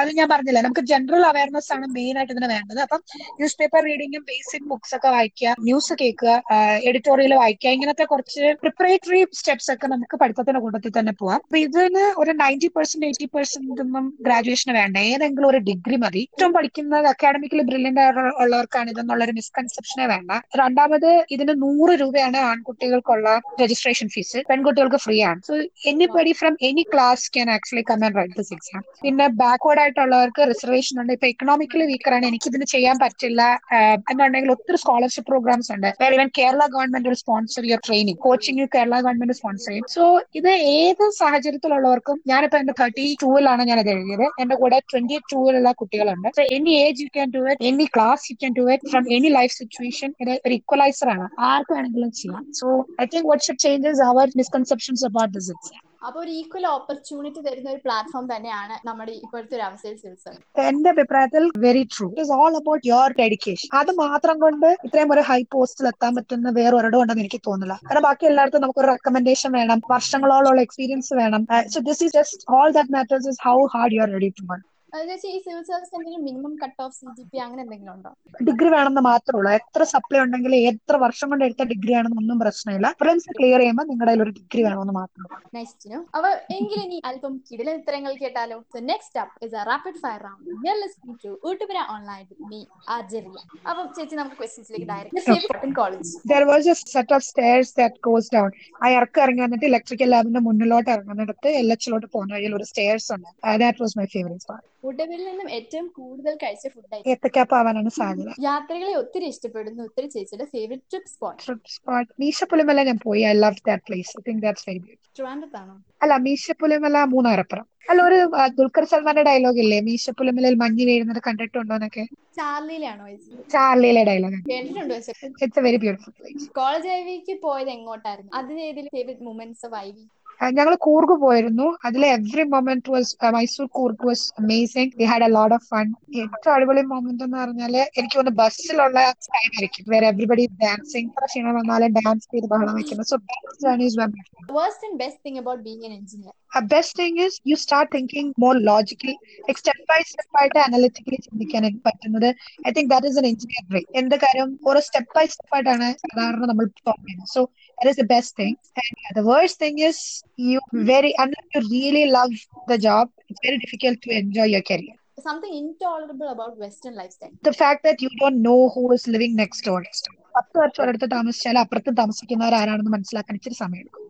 അത് ഞാൻ പറഞ്ഞില്ല നമുക്ക് ജനറൽ അവയർനെസ് ആണ് മെയിൻ ആയിട്ട് ഇതിന് വേണ്ടത്. അപ്പം ന്യൂസ് പേപ്പർ റീഡിങ്ങും ബേസിക് ബുക്സ് ഒക്കെ വായിക്കുക ന്യൂസ് കേൾക്കുക എഡിറ്റോറിയൽ വായിക്കുക ഇങ്ങനത്തെ കുറച്ച് പ്രിപ്പറേറ്ററി സ്റ്റെപ്സ് ഒക്കെ നമുക്ക് പഠിത്തത്തിന്റെ കൂട്ടത്തിൽ തന്നെ പോവാം. അപ്പൊ ഇതിന് ഒരു നയന്റി പെർസെന്റ് എയ്റ്റി പെർസെന്റ് ഒന്നും ഗ്രാജുവേഷൻ വേണ്ട. ഏതെങ്കിലും ഒരു ഡിഗ്രി മതി. ഏറ്റവും പഠിക്കുന്നത് അക്കാഡമിക്കലി ബ്രില്യന്റ് ഉള്ളവർക്കാണ് ഇതെന്നുള്ള ഒരു മിസ്കൺസെപ്ഷനെ വേണ്ട. രണ്ടാമത് ഇതിന് നൂറ് രൂപയാണ് ആൺകുട്ടികൾക്കുള്ള രജിസ്ട്രേഷൻ ഫീസ് പെൺകുട്ടികൾക്ക് ഫ്രീ ആണ്. So anybody from any class can actually come and write this exam പിന്നെ ബാക്ക്വേർഡ് ആയിട്ടുള്ളവർക്ക് റിസർവേഷൻ ഉണ്ട്. ഇപ്പൊ എക്കണോമിക്കലി വീക്കർ ആണ്. എനിക്ക് ഇതിന് ചെയ്യാൻ പറ്റില്ല. എന്നുണ്ടെങ്കിൽ ഒത്തിരി സ്കോളർഷിപ്പ് പ്രോഗ്രാംസ് ഉണ്ട്. Even Kerala government sponsor your training coaching Kerala government sponsor ചെയ്യും. സോ ഇത് ഏത് സാഹചര്യത്തിലുള്ളവർക്കും ഞാനിപ്പോ എന്റെ തേർട്ടി ടൂവിലാണ് ഞാൻ ഇത് എഴുതിയത്. എന്റെ കൂടെ ട്വന്റി ടൂവിലുള്ള കുട്ടികളുണ്ട്. So any age you can do it any class you can do it from any life situation ഇത് ഒരു ഇക്വലൈസർ ആണ്. ആർക്ക് വേണമെങ്കിലും ചെയ്യാം. So I think what should changes our misconceptions about this exam അപ്പൊ ഒരു ഈക്വൽ ഓപ്പർച്യൂണിറ്റി തരുന്ന ഒരു പ്ലാറ്റ്ഫോം തന്നെയാണ് നമ്മുടെ ഇപ്പോഴത്തെ ഒരു അവസ്ഥയിൽ എന്റെ അഭിപ്രായത്തിൽ very true it all about your dedication അത് മാത്രം കൊണ്ട് ഇത്രയും ഒരു ഹൈ പോസ്റ്റിൽ എത്താൻ പറ്റുന്ന വേറെ ഒരിടം ഉണ്ടെന്ന് എനിക്ക് തോന്നില്ല കാരണം ബാക്കി എല്ലായിടത്തും നമുക്ക് ഒരു റെക്കമെൻഡേഷൻ വേണം വർഷങ്ങളോളം എക്സ്പീരിയൻസ് വേണം. So this is just all that matters is how hard you are ready to one ചേച്ചി ഈ സിവിൽ സർവീസ് എന്തെങ്കിലും minimum cut off C G P അങ്ങനെ എന്തെങ്കിലും ഉണ്ടോ? ഡിഗ്രി വേണമെന്ന് മാത്രമേ ഉള്ളൂ. എത്ര സപ്ലൈ ഉണ്ടെങ്കിൽ എത്ര വർഷം കൊണ്ട് എടുത്ത ഡിഗ്രി ആണെന്ന് ഒന്നും പ്രശ്നമില്ല. ഫ്രണ്ട്സ് ക്ലിയർ ചെയ്യുമ്പോൾ നിങ്ങളുടെ ഒരു ഡിഗ്രി വേണമെന്ന് മാത്രമേ ഉള്ളൂ. അവ എങ്കിലും ഇനി അല്പം കിടിലൻ ഉത്തരങ്ങൾ കേട്ടാലോ? So next up is a rapid fire round you listening to Oottupura online with me ആർജറിയ അപ്പം ചേച്ചി നമുക്ക് ക്വസ്റ്റ്യൻസിലേക്ക് direct college there was a set of stairs that goes down ആ ഇറക്കം ഇറങ്ങി വന്നിട്ട് ഇലക്ട്രിക്കൽ ലാബിന്റെ മുന്നിലോട്ട് ഇറങ്ങുന്നിടത്ത് എൽ എച്ചിലോട്ട് പോകുന്ന വഴിയിൽ ഒരു സ്റ്റേഴ്സ് ഉണ്ട്. That was my favourite part ഊട്ടുപുരയിൽ നിന്നും ഏറ്റവും കൂടുതൽ കഴിച്ച ഫുഡ് ഏത്തക്കാപ്പാവാനാണ് സാധ്യത യാത്രകളെ ഒത്തിരി ഇഷ്ടപ്പെടുന്ന. ഒത്തിരി ചേച്ചിയുടെ favourite trip spot trip spot Meesapulimala ഞാൻ പോയി. I love that place I think that's very beautiful ട്രിവാൻഡ്രത്താണോ? അല്ല മീശപ്പുലിമല മൂന്നാറപ്പുറം. അല്ല ഒരു ദുൽഖർ സൽമാന്റെ ഡയലോഗ് ഇല്ലേ? മീശപ്പുലിമലയിൽ മഞ്ഞ് വീഴുന്നത് കണ്ടിട്ടുണ്ടോ എന്നൊക്കെ ചാർലിയിലാണോ ചാർലിയിലെ ഡയലോഗ് കേട്ടിട്ടുണ്ടോ it's very beautiful place college ഐവിക്ക് വിക്ക് പോയത് എങ്ങോട്ടായിരുന്നു? അതിന് ഏതെങ്കിലും ഫേവറേറ്റ് മൂമെന്റ്സ് ഞങ്ങൾ കൂർഗ് പോയിരുന്നു. അതിൽ every moment was Mysore Coorg was amazing we had a lot of fun ഏറ്റവും അടിപൊളി മൊമെന്റ് എന്ന് പറഞ്ഞാൽ എനിക്ക് തോന്നുന്നു ബസ്സിലുള്ള ടൈം ആയിരിക്കും വേറെ എവറിബഡി ഡാൻസിങ് ക്ഷീണം വന്നാലും ഡാൻസ് ചെയ്ത് ബഹളം വെക്കുന്നത് so worst and best thing about being an engineer best thing is you start thinking more logically step by step ആയിട്ട് അനലിറ്റിക്കലി ചിന്തിക്കാൻ എനിക്ക് പറ്റുന്നത്. I think that is an engineer break എന്ത് കാര്യം? ഓരോ സ്റ്റെപ്പ് ബൈ സ്റ്റെപ്പ് ആയിട്ടാണ് സാധാരണ നമ്മൾ so that is the best thing the worse thing is you very unless you really love the job it's very difficult to enjoy your career something intolerable about western lifestyle the fact that you don't know who is living next door പത്ത് വർഷം ഒരിടത്ത് താമസിച്ചാൽ അപ്പുറത്ത് താമസിക്കുന്നവർ ആരാണെന്ന് മനസ്സിലാക്കാൻ ഇച്ചിരി സമയമെടുക്കും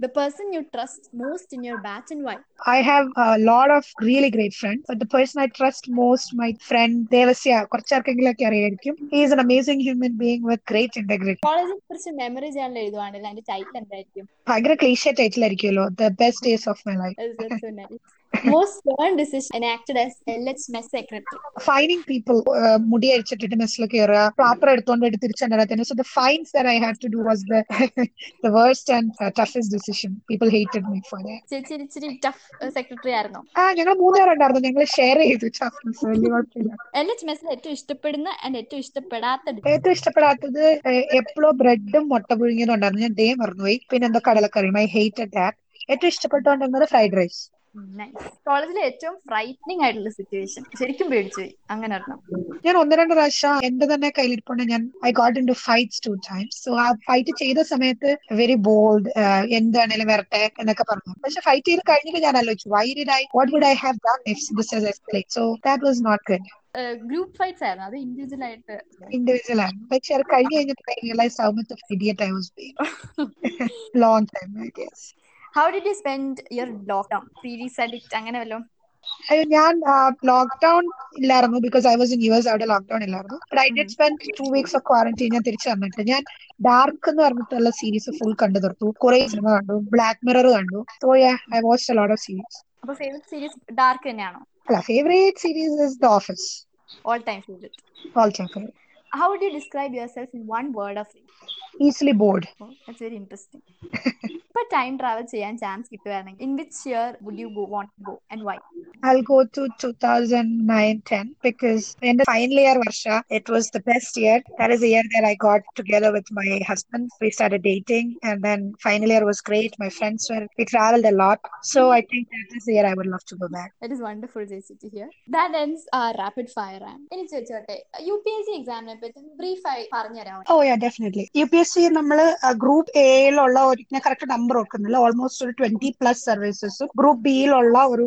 The person you trust most in your batch and why? I have a lot of really great friends, but the person I trust most, my friend Devasya, കുറച്ചാർക്കെങ്കിലൊക്കെ അറിയായിരിക്കും. He is an amazing human being with great integrity. കോളേജിനെ കുറിച്ച് memory journal എഴുതുവാണെങ്കിൽ അതിന്റെ title എന്തായിരിക്കും ഭയങ്കര cliche title ആയിരിക്കുമല്ലോ the best days of my life That's so nice. Most stern decision enacted as LH mess secretary. Fining people മുടി അഴിച്ചിട്ടിട്ട് മെസ്സിൽ കയറുക പാത്രം എടുത്തോണ്ട് എടുത്ത് തിരിച്ചെണ്ടത്തിന് so the fines that I had to do was the the worst and toughest decision people hated me for ചേച്ചി ഇച്ചിരി tough secretary ആയിരുന്നോ? ആ ഞങ്ങൾ മൂന്നുപേരുണ്ടായിരുന്നു ഞങ്ങൾ ഷെയർ ചെയ്തു ടഫ്നെസ് വലിയ കുഴപ്പമില്ല. എൽ എച്ച് മെസ്സിൽ ഏറ്റവും ഇഷ്ടപ്പെടുന്ന ആൻഡ് ഏറ്റവും ഇഷ്ടപ്പെടാത്ത. ഏറ്റവും ഇഷ്ടപ്പെടാത്തത് എപ്പോഴും ബ്രെഡും മുട്ട പുഴുങ്ങിയതുണ്ടായിരുന്നു ഞാൻ ഡേ മറന്നുപോയി. പിന്നെ എന്തോ കടലക്കറിയും. ഐ ഹേറ്റഡ് ദാറ്റ് ഏറ്റവും ഇഷ്ടപ്പെട്ടുകൊണ്ടിരുന്നത് ഫ്രൈഡ് റൈസ് കോളേജിലെ ഏറ്റവും ഫ്രൈറ്റനിങ് ആയിട്ടുള്ള സിറ്റുവേഷൻ ശരിക്കും പേടിച്ചുപോയി അങ്ങനെ ഒരെണ്ണം. ഞാൻ ഒന്ന് രണ്ട് പ്രാവശ്യം എന്റെ തന്നെ കയ്യിലിരിപ്പുണ്ട്. ഞാൻ I got in to fights two times so ആ ഫൈറ്റ് ചെയ്ത സമയത്ത് വെരി ബോൾഡ് എന്താണേലും വരട്ടെ എന്നൊക്കെ പറഞ്ഞു. പക്ഷെ ഫൈറ്റ് ചെയ്ത് കഴിഞ്ഞിട്ട് ഞാൻ ആലോചിച്ചു. Why did I what would I have done if this has escalate so that was not good group fights ആയിരുന്നു. അത് ഇൻഡിവിജ്വൽ ആയിട്ട്. ഇൻഡിവിജ്വൽ ആണ്. പക്ഷെ അത് കഴിഞ്ഞ് കഴിഞ്ഞിട്ട് I realise how much of idiot I was being long time I guess how did you spend your lockdown series addict അങ്ങനെ വല്ലതും ഞാൻ ലോക്ക്ഡൌൺ ഇല്ലായിരുന്നു because I was in U S അവിടെ ലോക്ക്ഡൌൺ ഇല്ലായിരുന്നു. But I did spend two weeks of quarantine ഞാൻ തിരിച്ചു വന്നിട്ട്. ഞാൻ ഡാർക്ക് എന്ന് പറഞ്ഞിട്ടുള്ള സീരീസ് ഫുൾ കണ്ടു തീർത്തു. കുറെ സിനിമ കണ്ടു. ബ്ലാക്ക് മിറർ കണ്ടു. So I watch a lot of series അപ്പൊ ഫേവറേറ്റ് സീരീസ് ഡാർക്ക് തന്നെയാണോ? അല്ല favourite series is the Office all time favourite all time favourite How would you describe yourself in one word of easily bored that's very interesting ഇപ്പൊ time travel ചെയ്യാൻ chance കിട്ടുകയാണെങ്കിൽ in which year would you go want go and why I'll go to 2009-10 because in the final year Varsha, it was the best year. That is the year that I got together with my husband. We started dating and then final year was great. My friends were, we traveled a lot. So I think that is the year I would love to go back. That is wonderful, JC, to hear. That ends our rapid fire round. ഇനി ചോദിച്ചോട്ടെ U definitely U P S C നമ്മൾ group എയിലുള്ള ഒരു correct number വെക്കുന്നില്ല almost ഒരു twenty plus സർവീസസും group ബിയിലുള്ള ഒരു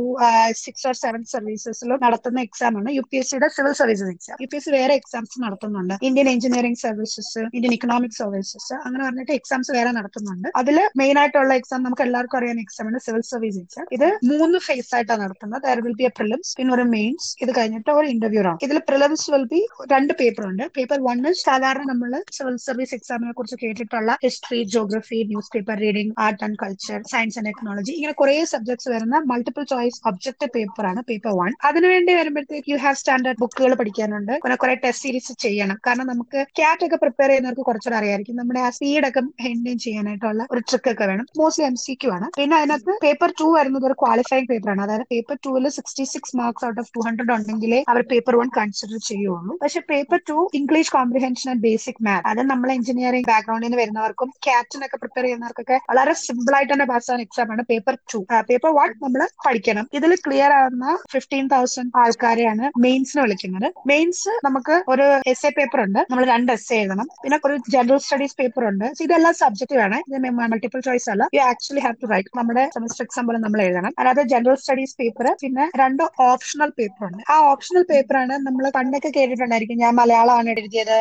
സിക്സ് ഓർ സെവൻ സർവീസസിലും നടത്തുന്ന എക്സാം ആണ് യു പി എസ് സിയുടെ civil services exam U P S C വേറെ എക്സാംസ് നടത്തുന്നുണ്ട്. Indian engineering services Indian economic services അങ്ങനെ പറഞ്ഞിട്ട് എക്സാംസ് വേറെ നടത്തുന്നുണ്ട്. അതിൽ മെയിൻ ആയിട്ടുള്ള എക്സാം നമുക്ക് എല്ലാവർക്കും അറിയാൻ എക്സാം ആണ് സിവിൽ സർവീസ് എക്സാം ഇത് മൂന്ന് ഫേസ് ആയിട്ടാണ് നടത്തുന്നത്. There will be a prelims പിന്നെ ഒരു മെയിൻസ് ഇത് കഴിഞ്ഞിട്ട് ഒരു ഇന്റർവ്യൂ ആണ് ഇതിൽ പ്രിലിംസ് വിൽ ബി രണ്ട് പേപ്പർ ഉണ്ട്. പേപ്പർ വണ്ണിൽ സാധാരണ നമ്മൾ സിവിൽ സർവീസ് എക്സാമിനെ കുറിച്ച് കേട്ടിട്ടുള്ള history geography news paper reading art and culture science and technology ഇങ്ങനെ കുറെ സബ്ജക്ട്സ് വരുന്ന മൾട്ടിപ്പിൾ ചോയ്സ് ഒബ്ജക്ട് പേപ്പർ ആണ് പേപ്പർ വൺ അതിനുവേണ്ടി വരുമ്പോഴത്തേക്ക് യു ഹാവ് സ്റ്റാൻഡേർഡ് ബുക്കുകൾ പഠിക്കാനുണ്ട്. പിന്നെ കുറെ ടെസ്റ്റ് സീരീസ് ചെയ്യണം. കാരണം നമുക്ക് ക്യാറ്റ് ഒക്കെ പ്രിപ്പയർ ചെയ്യുന്നവർക്ക് കുറച്ചുകൂടെ അറിയായിരിക്കും. നമ്മുടെ ആ സ്പീഡ് ഒക്കെ മെയിന്റെയിൻ ചെയ്യാനായിട്ടുള്ള ഒരു ട്രിക്ക് ഒക്കെ വേണം. മോസ്റ്റ്ലി എം സി ക്യു ആണ്. പിന്നെ അതിനകത്ത് പേപ്പർ ടു വരുന്നത് ഒരു ക്വാളിഫൈങ് പേപ്പർ ആണ്. അതായത് പേപ്പർ ടൂവിൽ sixty six marks out of two hundred ഉണ്ടെങ്കിലേ അവർ പേപ്പർ വൺ കൺസിഡർ ചെയ്യുള്ളൂ. പക്ഷെ paper two English comprehension and basic math അത് നമ്മൾ എഞ്ചിനീയറിംഗ് ബാക്ക്ഗ്രൗണ്ടിൽ നിന്ന് വരുന്നവർക്കും ക്യാറ്റിനൊക്കെ പ്രിപ്പയർ ചെയ്യുന്നവർക്കൊക്കെ വളരെ സിമ്പിൾ ആയിട്ട് തന്നെ പാസ് ആവുന്ന എക്സാം ആണ്. പേപ്പർ ടു പേപ്പർ വൺ നമ്മൾ പഠിക്കണം. ഇതിൽ ക്ലിയർ ആവുന്ന ഫിഫ്റ്റീൻ തൗസൻഡ് ആൾക്കാരെയാണ് മെയിൻസിന് വിളിക്കുന്നത്. മെയിൻസ് നമുക്ക് ഒരു എസ് എ പേപ്പർ ഉണ്ട്. നമ്മൾ രണ്ട് എസ് എഴുതണം. പിന്നെ ഒരു ജനറൽ സ്റ്റഡീസ് പേപ്പർ ഉണ്ട്. ഇതെല്ലാം സബ്ജക്ട് ആണ് ഇത് മൾട്ടിപ്പിൾ ചോയ്സ് അല്ല. You actually have to write നമ്മുടെ സെമസ്റ്റർ എക്സാം പോലെ നമ്മൾ എഴുതണം. അതായത് ജനറൽ സ്റ്റഡീസ് പേപ്പർ പിന്നെ രണ്ട് ഓപ്ഷണൽ പേപ്പർ ഉണ്ട്. ആ ഓപ്ഷണൽ പേപ്പർ ആണ് നമ്മൾ പണ്ടൊക്കെ കേട്ടിട്ടുണ്ടായിരിക്കും. ഞാൻ മലയാളമാണ് എഴുതിയത്.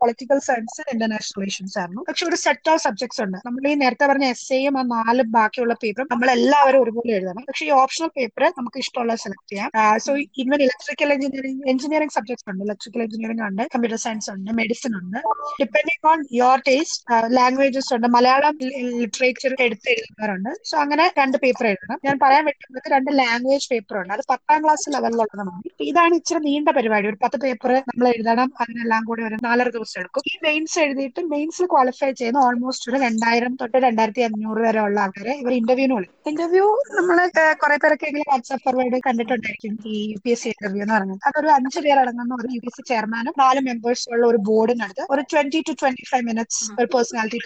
പൊളിറ്റിക്കൽ സയൻസ് ഇന്റർനാഷണൽ റിലേഷൻസ് ആയിരുന്നു. പക്ഷെ ഒരു സെറ്റ് ഓഫ് സബ്ജക്ട്സ് ഉണ്ട്. നമ്മൾ ഈ നേരത്തെ പറഞ്ഞ എസ് എയും ആ നാല് ബാക്കിയുള്ള പേപ്പറും നമ്മൾ എല്ലാവരും ഒരുപോലെ എഴുതണം. പക്ഷെ ഈ ഓപ്ഷണൽ പേപ്പർ നമുക്ക് ഇഷ്ടമുള്ള സെലക്ട് ചെയ്യാം. So even electrical engineering engineering subjects ഉണ്ട്. ഇലക്ട്രിക്കൽ എഞ്ചിനീയറിംഗ് ഉണ്ട് കമ്പ്യൂട്ടർ സയൻസ് ഉണ്ട് മെഡിസിൻ ഉണ്ട്. Depending on your taste languages ഉണ്ട്. മലയാളം ലിറ്ററേച്ചർ എടുത്ത് എഴുതുന്നവരുണ്ട്. സോ അങ്ങനെ രണ്ട് പേപ്പർ എഴുതണം. ഞാൻ പറയാൻ പറ്റുന്നത് രണ്ട് ലാംഗ്വേജ് പേപ്പർ ഉണ്ട്. അത് പത്താം ക്ലാസ് ലെവലിലുള്ളതാണ് ഇതാണ് ഇച്ചിരി നീണ്ട പരിപാടി. ഒരു പത്ത് പേപ്പർ നമ്മൾ എഴുതണം. അതിനെല്ലാം കൂടി ഒരു നാലര ദിവസം എടുക്കും. ഈ മെയിൻസ് എഴുതിയിട്ട് മെയിൻസിൽ ക്വാളിഫൈ ചെയ്യുന്ന ഓൾമോസ്റ്റ് ഒരു രണ്ടായിരം തൊട്ട് രണ്ടായിരത്തി അഞ്ഞൂറ് വരെ ഉള്ള ആൾക്കാരെ ഇവർ ഇന്റർവ്യൂവിന് വിളിക്കും. ഇന്റർവ്യൂ നമ്മൾ കുറെ പേരൊക്കെ എങ്കിലും വാട്സ്ആപ്പ് ഫോർവേഡ് കണ്ടിട്ടുണ്ടായിരിക്കും ഈ U P S C interview എന്ന് പറയുന്നത്. അതൊരു അഞ്ച് പേർ അടങ്ങുന്ന ഒരു യു പി എസ് സി ചെയർമാനും നാല് മെമ്പേഴ്സ് ഉള്ള ഒരു ബോർഡിനടുത്ത് ഒരു twenty to twenty five minutes ഒരു പേഴ്സണാലിറ്റി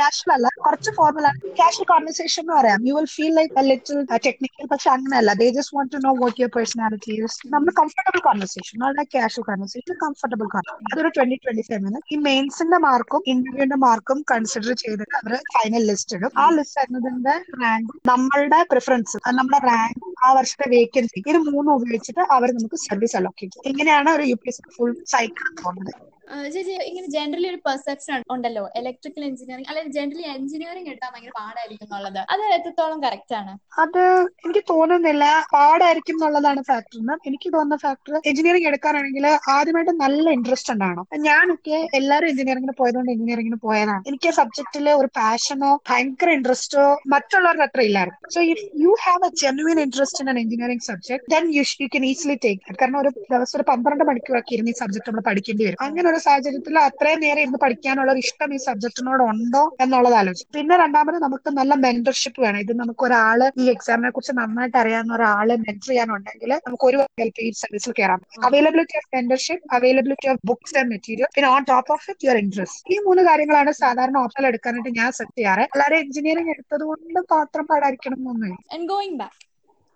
കാഷ്വൽ അല്ല കുറച്ച് ഫോർമൽ ആണ്. കാഷ്വൽ കോൺവെർസേഷൻ എന്ന് പറയാം. You will feel like little technical പക്ഷെ അങ്ങനെയല്ല. They just want to know what your personality നമ്മൾ comfortable conversation not casual conversation comfortable conversation അതൊരു ട്വന്റി ട്വന്റി ഫൈവ് ആണ്. ഈ മെയിൻസിന്റെ മാർക്കും ഇന്റർവ്യൂവിന്റെ മാർക്കും കൺസിഡർ ചെയ്തിട്ട് അവർ ഫൈനൽ ലിസ്റ്റ് ഇടും. ആ ലിസ്റ്റ് ആയിരുന്നതിന്റെ റാങ്ക് നമ്മളുടെ പ്രിഫറൻസ് നമ്മുടെ റാങ്ക് ആ വർഷത്തെ വേക്കൻസി ഇത് മൂന്നും ഉപയോഗിച്ചിട്ട് അവർ നമുക്ക് സർവീസ് അലോക്കേറ്റ് ചെയ്യും. ഇങ്ങനെയാണ് ഒരു U P S full cycle പോകുന്നത്. ചേച്ചി ഇങ്ങനെ ജനറലി ഒരു പെർസെപ്ഷൻ ഉണ്ടല്ലോ ഇലക്ട്രിക്കൽ എഞ്ചിനീയറിംഗ് അല്ലെങ്കിൽ ജനറലി എഞ്ചിനീയറിംഗ് എടുത്താൽ ഭയങ്കര പാടായിരിക്കും എന്നുള്ളത്. അത് എത്രത്തോളം കറക്റ്റ് ആണ്? അത് എനിക്ക് തോന്നുന്നില്ല. പാടായിരിക്കും എന്നുള്ളതാണ് ഫാക്ടർ എനിക്ക് തോന്നുന്ന ഫാക്ടർ എഞ്ചിനീയറിംഗ് എടുക്കാനാണെങ്കിൽ ആദ്യമായിട്ട് നല്ല ഇൻട്രസ്റ്റ് ഉണ്ടാവണം. ഞാനൊക്കെ എല്ലാവരും എഞ്ചിനീയറിംഗിന് പോയതുകൊണ്ട് എഞ്ചിനീയറിംഗിന് പോയതാണ്. എനിക്ക് ആ സബ്ജക്റ്റിൽ ഒരു പാഷനോ ഭയങ്കര ഇൻട്രസ്റ്റോ മറ്റുള്ളവർക്ക് അത്ര ഇല്ലായിരുന്നു. So if you have a genuine interest in an engineering subject then you you can easily take കാരണം ഒരു ദിവസം ഒരു പന്ത്രണ്ട് മണിക്കൂറൊക്കെ ഇരുന്ന് ഈ സബ്ജക്ട് നമ്മൾ പഠിക്കേണ്ടി വരും. അങ്ങനെ ഒരു സാഹചര്യത്തിൽ അത്രയും നേരം ഇരുന്ന് പഠിക്കാനുള്ള ഒരു ഇഷ്ടം ഈ സബ്ജക്റ്റിനോട് ഉണ്ടോ എന്നുള്ളത് ആലോചിക്കും പിന്നെ രണ്ടാമത് നമുക്ക് നല്ല മെന്റർഷിപ്പ് വേണം. ഇത് നമുക്ക് ഒരാൾ ഈ എക്സാമിനെ കുറിച്ച് നന്നായിട്ട് അറിയാവുന്ന ഒരാളെ മെന്റർ ചെയ്യാനുണ്ടെങ്കിൽ നമുക്ക് ഒരു ഹെൽപ്പ് ഈ സർവീസിൽ കയറാം availability of mentorship availability of books and material പിന്നെ on top of it your interest ഈ മൂന്ന് കാര്യങ്ങളാണ് സാധാരണ ഓപ്ഷൻ എടുക്കാനായിട്ട് ഞാൻ സെറ്റ് ചെയ്യാറ്. അല്ലാതെ എഞ്ചിനീയറിംഗ് എടുത്തത് കൊണ്ട് മാത്രം പാടായിരിക്കണം എന്നൊന്നും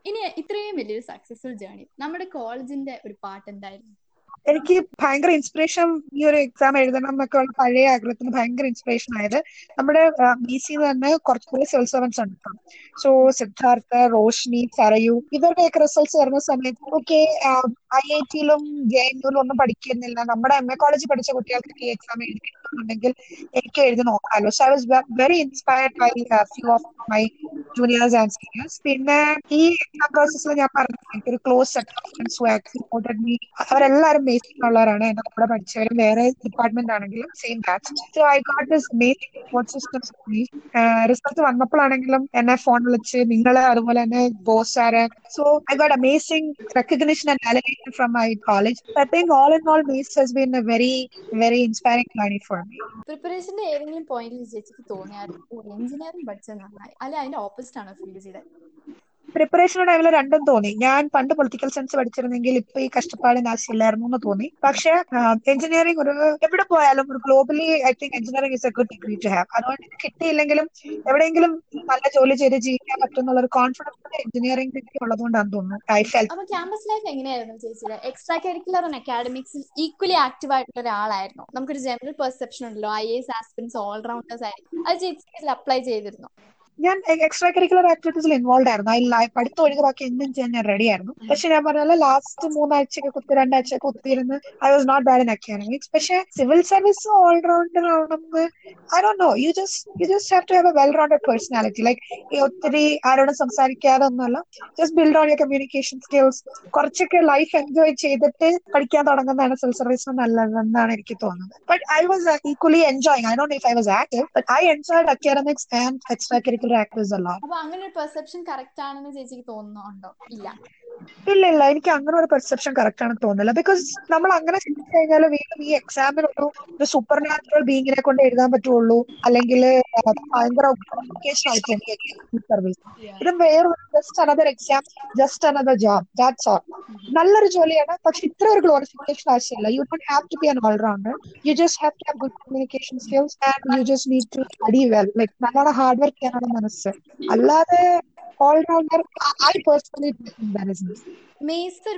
ഇനി ഇത്രയും വലിയൊരു സക്സസ്ഫുൾ ജേണി നമ്മുടെ കോളേജിന്റെ ഒരു പാട്ട് എന്തായിരുന്നു? എനിക്ക് ഭയങ്കര ഇൻസ്പിറേഷൻ ഈ ഒരു എക്സാം എഴുതണം എന്നൊക്കെ ഉള്ള പഴയ ആഗ്രഹത്തിന് ഭയങ്കര ഇൻസ്പിറേഷൻ ആയത് നമ്മുടെ ബി സിയിൽ തന്നെ കുറച്ചുകൂടി സിവിൽ സർവൻസ് ഉണ്ട് സോ സിദ്ധാർത്ഥ റോഷ്നി സറയു ഇവരുടെയൊക്കെ റിസൾട്ട്സ് വരുന്ന സമയത്ത് ഓക്കെ ഐ ഐ ടിയിലും ജെ എൻ യുയിലും ഒന്നും പഠിക്കുന്നില്ല. നമ്മുടെ എം എ കോളേജിൽ പഠിച്ച കുട്ടികൾക്ക് ഈ എക്സാം എഴുതിയിട്ടുണ്ടെങ്കിൽ എനിക്ക് എഴുതി നോക്കാമല്ലോ so I was very inspired by few of my juniors and seniors പിന്നെ ഈ എക്സാം പ്രോസസ്സിൽ ഞാൻ പറഞ്ഞു എനിക്കൊരു ക്ലോസ് സെറ്റ് ഓഫ് ഫ്രണ്ട്സ് അവരെല്ലാവരും ബേസിക്കുള്ളവരാണ് എന്റെ കൂടെ പഠിച്ചവരും വേറെ ഡിപ്പാർട്ട്മെന്റ് ആണെങ്കിലും same batch so I got this main support system result വന്നപ്പോഴാണെങ്കിലും എന്നെ ഫോൺ വിളിച്ച് നിങ്ങൾ അതുപോലെ തന്നെ Bose sir so I got amazing recognition and from my college I think all in all MACE has been a very very inspiring learning for me പ്രിപ്പറേഷന്റെ ഏതെങ്കിലും പോയിന്റിൽ ചേച്ചിക്ക് ഒരു engineering പഠിച്ചത് നന്നായി. അല്ലെ അതിന്റെ ഓപ്പോസിറ്റ് ആണ് ഫീൽ ചെയ്തത്? പ്രിപ്പറേഷൻ അവരെ രണ്ടും തോന്നി. ഞാൻ പണ്ട് പൊളിറ്റിക്കൽ സയൻസ് പഠിച്ചിരുന്നെങ്കിൽ ഇപ്പൊ ഈ കഷ്ടപ്പാടിന് ആവശ്യമില്ലായിരുന്നു എന്ന് തോന്നി. പക്ഷെ എഞ്ചിനീയറിംഗ് ഒരു എവിടെ പോയാലും ഒരു globally I think engineering is a good degree to have അതുകൊണ്ട് കിട്ടിയില്ലെങ്കിലും എവിടെയെങ്കിലും നല്ല ജോലി ചെയ്ത് ജീവിക്കാൻ പറ്റുന്ന ഒരു കോൺഫിഡൻസ് എഞ്ചിനീയറിംഗ് ഡിഗ്രി ഉള്ളതുകൊണ്ടാണ് തോന്നുന്നത് ഐ ഫെൽ ക്യാമ്പസ് ലൈഫ് എങ്ങനെയായിരുന്നു ചേച്ചിയുടെ എക്സ്ട്രാ കരിക്കുലർ ആൻഡ് അക്കാഡമിക്സിൽ ഈക്വലി ആക്റ്റീവ് ആയിട്ടുള്ള ഒരാളായിരുന്നു. നമുക്കൊരു ജനറൽ പെർസെപ്ഷൻ ഉണ്ടല്ലോ. ഐ എസ് ആസ്പിൻസ് ഓൾറൗണ്ടേഴ്സ് ആയിരുന്നു അത് ചേച്ചി അപ്ലൈ ചെയ്തിരുന്നു? ഞാൻ എക്സ്ട്രാ കരിക്കുലർ ആക്ടിവിറ്റീസിൽ ഇൻവോൾവ് ആയിരുന്നു. അതിൽ പഠിത്തം ഒഴികെ ബാക്കി എന്തും ചെയ്യാൻ ഞാൻ റെഡി ആയിരുന്നു. പക്ഷെ ഞാൻ പറഞ്ഞ ലാസ്റ്റ് മൂന്നാഴ്ചയൊക്കെ കുത്തി രണ്ടാഴ്ചയൊക്കെ കുത്തിയിരുന്ന് I was not bad in academics പക്ഷെ സിവിൽ സർവീസ് ഓൾറൗണ്ടർ ആവണമെങ്കിൽ I Dr know you just you just have to have a well rounded personality like ഈ ഒത്തിരി ആരോടും സംസാരിക്കാതെ ഒന്നുമല്ല. Just build on your communication skills കുറച്ചൊക്കെ ലൈഫ് എൻജോയ് ചെയ്തിട്ട് പഠിക്കാൻ തുടങ്ങുന്നതാണ് സിവിൽ സർവീസ് നല്ലതെന്നാണ് എനിക്ക് തോന്നുന്നത്. But I was equally enjoying I Dr if I was active but I enjoyed academics and extra curricular actors അല്ല. അപ്പൊ അങ്ങനെ ഒരു പെർസെപ്ഷൻ കറക്റ്റ് ആണെന്ന് ചേച്ചിക്ക് തോന്നുന്നുണ്ടോ? ഇല്ല. ഇല്ല ഇല്ല എനിക്ക് അങ്ങനെ ഒരു പെർസെപ്ഷൻ കറക്റ്റ് ആണെന്ന് തോന്നുന്നില്ല. ബിക്കോസ് നമ്മൾ അങ്ങനെ ചിന്തിച്ചു കഴിഞ്ഞാൽ വീണ്ടും ഈ എക്സാമിൽ ഒരു ഒരു സൂപ്പർ നാച്ചുറൽ ബീങ്ങിനെ കൊണ്ട് എഴുതാൻ പറ്റുള്ളൂ. അല്ലെങ്കിൽ ഭയങ്കര സർവീസ് ഇത് വേറൊരു just another exam just another job that's all നല്ലൊരു ജോലിയാണ് പക്ഷെ ഇത്ര ഒരു ഗ്ലോറിഫിക്കേഷൻ ആവശ്യമില്ല. You don't have to be an allrounder you just have to have good communication skills and you just need to study well like നല്ലോണം hard work ചെയ്യാനാണ് മനസ്സ്. അല്ലാതെ ഐ പേഴ്സണലി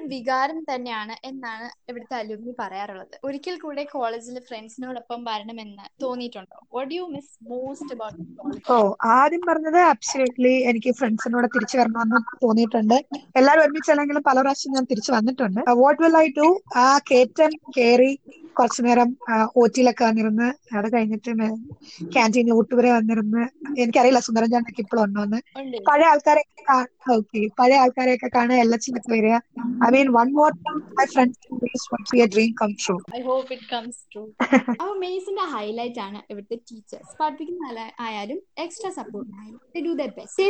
വികാരം തന്നെയാണ് എന്നാണ് ഇവിടുത്തെ അലുമിനി പറയാറുള്ളത്. ഒരിക്കൽ കൂടെ കോളേജിലെ ഫ്രണ്ട്സിനോടൊപ്പം വരണമെന്ന് തോന്നിയിട്ടുണ്ടോ? What you miss most about oh ആദ്യം പറഞ്ഞത് അബ്സല്യൂട്ട്ലി എനിക്ക് ഫ്രണ്ട്സിനോട് തിരിച്ചു വരണമെന്ന് തോന്നിയിട്ടുണ്ട്. എല്ലാവരും ഒരുമിച്ചല്ലെങ്കിലും പല പ്രാവശ്യം ഞാൻ തിരിച്ചു വന്നിട്ടുണ്ട്. വാട്ട് വിൽ ഐ ഡു ആ കയറ്റം കയറി കുറച്ചു നേരം ഓറ്റിയിലൊക്കെ വന്നിരുന്ന് അത് കഴിഞ്ഞിട്ട് ക്യാന്റീൻ ഊട്ടുവരെ വന്നിരുന്ന് എനിക്കറിയില്ല സുന്ദരൻ ചാണ്ടൊക്കെ ഇപ്പോഴും ഉണ്ടോന്ന് ഉണ്ട്. പഴയ ആൾക്കാരെയൊക്കെ ഓക്കെ പഴയ ആൾക്കാരെയൊക്കെ കാണുക എല്ലച്ചിനൊക്കെ വരിക. I mean one more my friends dream come true I hope it comes true അപ്പൊ മെയ്സിന്റെ ഹൈലൈറ്റ് ആണ് ഇവിടുത്തെ ടീച്ചേഴ്സ് പഠിപ്പിക്കുന്ന ആയാലും എക്സ്ട്രാ സപ്പോർട്ട് ആയാലും. ഡു ദ ബെസ്റ്റ്